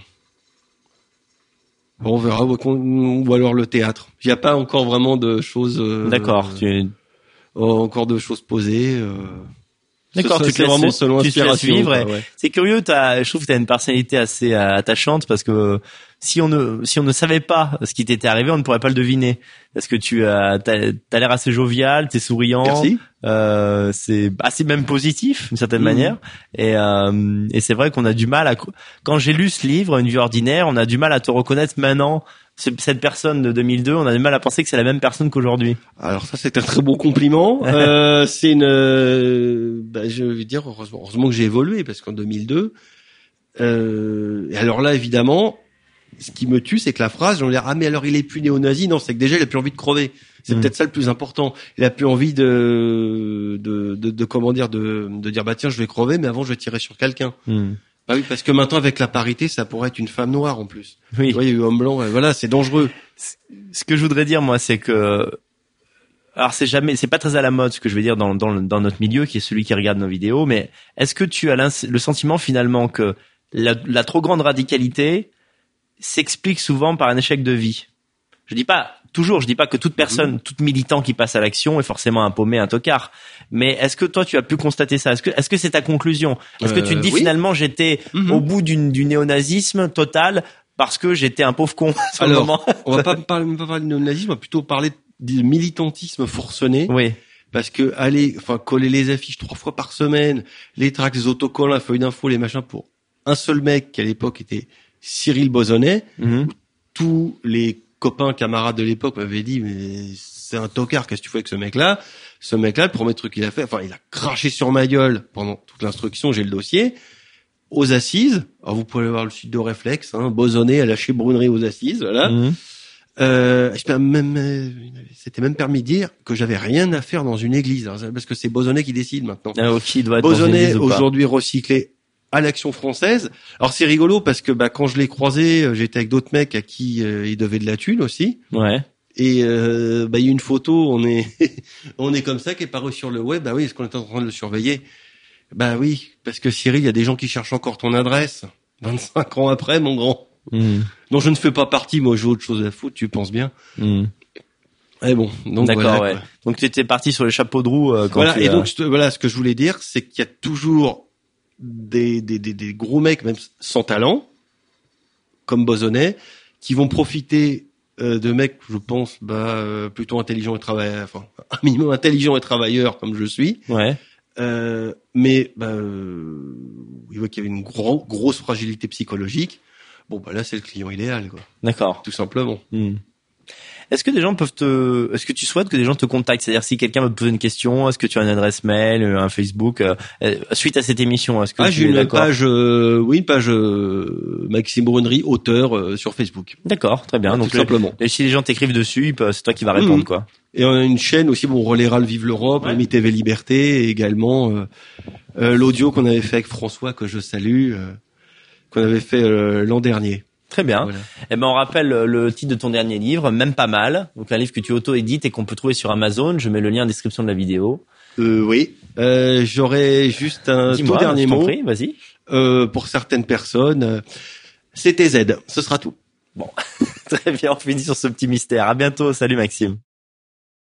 bon, on verra. Ou, alors le théâtre. Il n'y a pas encore vraiment de choses. euh, D'accord. Tu... Encore de choses posées. euh. D'accord, tu te c'est laisses- vraiment selon tu te ouais. C'est curieux, t'as, je trouve que tu as une personnalité assez euh, attachante parce que si on ne si on ne savait pas ce qui t'était arrivé, on ne pourrait pas le deviner. Parce que tu as t'as, t'as l'air assez jovial, t'es souriant, Merci. euh, c'est assez même positif d'une certaine Mhm. manière. Et, euh, et c'est vrai qu'on a du mal à quand j'ai lu ce livre, Une vie ordinaire, on a du mal à te reconnaître maintenant ce- cette personne de 2002, on a du mal à penser que c'est la même personne qu'aujourd'hui. Alors ça, c'est un très bon compliment. Euh, c'est une, bah, je vais dire heureusement, heureusement que j'ai évolué parce qu'en 2002. Euh, et alors là, évidemment, ce qui me tue, c'est que la phrase, on dire ah mais alors il est plus néo-nazi, non, c'est que déjà il a plus envie de crever. C'est Mm. peut-être ça le plus important. Il a plus envie de, de, de, de comment dire, de, de dire bah tiens, je vais crever, mais avant je vais tirer sur quelqu'un. Bah oui, parce que maintenant avec la parité, ça pourrait être une femme noire en plus. Oui. Tu vois, il y a eu homme blanc, et voilà, c'est dangereux. Ce que je voudrais dire, moi, c'est que, alors c'est jamais, c'est pas très à la mode ce que je vais dire dans, dans, dans notre milieu, qui est celui qui regarde nos vidéos, mais est-ce que tu as le sentiment finalement que la, la trop grande radicalité s'explique souvent par un échec de vie Je dis pas toujours, je dis pas que toute personne, toute militant qui passe à l'action est forcément un paumé, un tocard. Mais est-ce que toi tu as pu constater ça? Est-ce que est-ce que c'est ta conclusion? Est-ce que tu te Euh, dis oui. finalement j'étais Mhm. au bout d'une du néonazisme total parce que j'étais un pauvre con sur le Alors, moment? on va pas parler, pas parler de nazisme, on va plutôt parler de militantisme forcené, Oui. parce que aller, enfin coller les affiches trois fois par semaine, les tracts, les autocollants, la feuille d'info, les machins pour un seul mec qui à l'époque était Cyril Bosonnet, Mhm. tous les copains camarades de l'époque m'avaient dit mais c'est un tocard, qu'est-ce que tu fais avec ce mec-là? Ce mec-là, le premier truc qu'il a fait, enfin il a craché sur ma gueule pendant toute l'instruction, j'ai le dossier. Aux assises, alors vous pouvez aller voir le site de Réflexe, hein, Bosonnet a lâché Brunerie aux assises, voilà. Euh, je peux même, euh, c'était même permis de dire que j'avais rien à faire dans une église, parce que c'est Bosonnet qui décide maintenant. Ah, il doit être Bosonnet aujourd'hui recyclé à l'Action française. Alors c'est rigolo parce que bah, quand je l'ai croisé, euh, j'étais avec d'autres mecs à qui euh, il devait de la thune aussi. Ouais. Et euh, bah, il y a une photo, on est on est comme ça qui est paru sur le web. Bah oui, est-ce qu'on est en train de le surveiller? Bah oui, parce que Cyril, il y a des gens qui cherchent encore ton adresse. 25 ans après, mon grand. Mhm. dont je ne fais pas partie, moi j'ai autre chose à foutre, tu penses bien. Mhm. Eh bon, donc D'accord, voilà. ouais. Donc tu étais parti sur les chapeaux de roue euh, quand Voilà, tu, et donc voilà, ce que je voulais dire, c'est qu'il y a toujours des, des, des, des gros mecs, même sans talent, comme Bosonnet, qui vont profiter euh, de mecs, je pense, bah, euh, plutôt intelligents et travailleurs, enfin, un minimum intelligents et travailleurs comme je suis, ouais. euh, mais bah, il voit qu'il y avait une gro- grosse fragilité psychologique. Bon, bah là, c'est le client idéal, quoi, D'accord. tout simplement. Mhm. Est-ce que des gens peuvent te, est-ce que tu souhaites que des gens te contactent? C'est-à-dire si quelqu'un veut te poser une question, est-ce que tu as une adresse mail, euh, un Facebook euh, euh, suite à cette émission Est-ce que Ah, tu j'ai une page, euh, oui, une page euh, Maxime Brunerie, auteur euh, sur Facebook. D'accord, très bien. tout Donc le- simplement. et si les gens t'écrivent dessus, c'est toi qui vas répondre Mhm. quoi. Et on a une chaîne aussi, bon, Relais Râle Vive l'Europe, Ouais. TV Liberté, et également l'audio qu'on avait fait avec François, que je salue, euh, qu'on avait fait l'an dernier. Très bien. Voilà. Eh ben on rappelle le titre de ton dernier livre, même pas mal. Donc un livre que tu auto-édites et qu'on peut trouver sur Amazon. Je mets le lien en description de la vidéo. Euh, oui, euh, j'aurais juste un tout dernier mot prie, vas-y. euh, pour certaines personnes. euh, C'était Z, ce sera tout. Très bien, on finit sur ce petit mystère. À bientôt. Salut Maxime.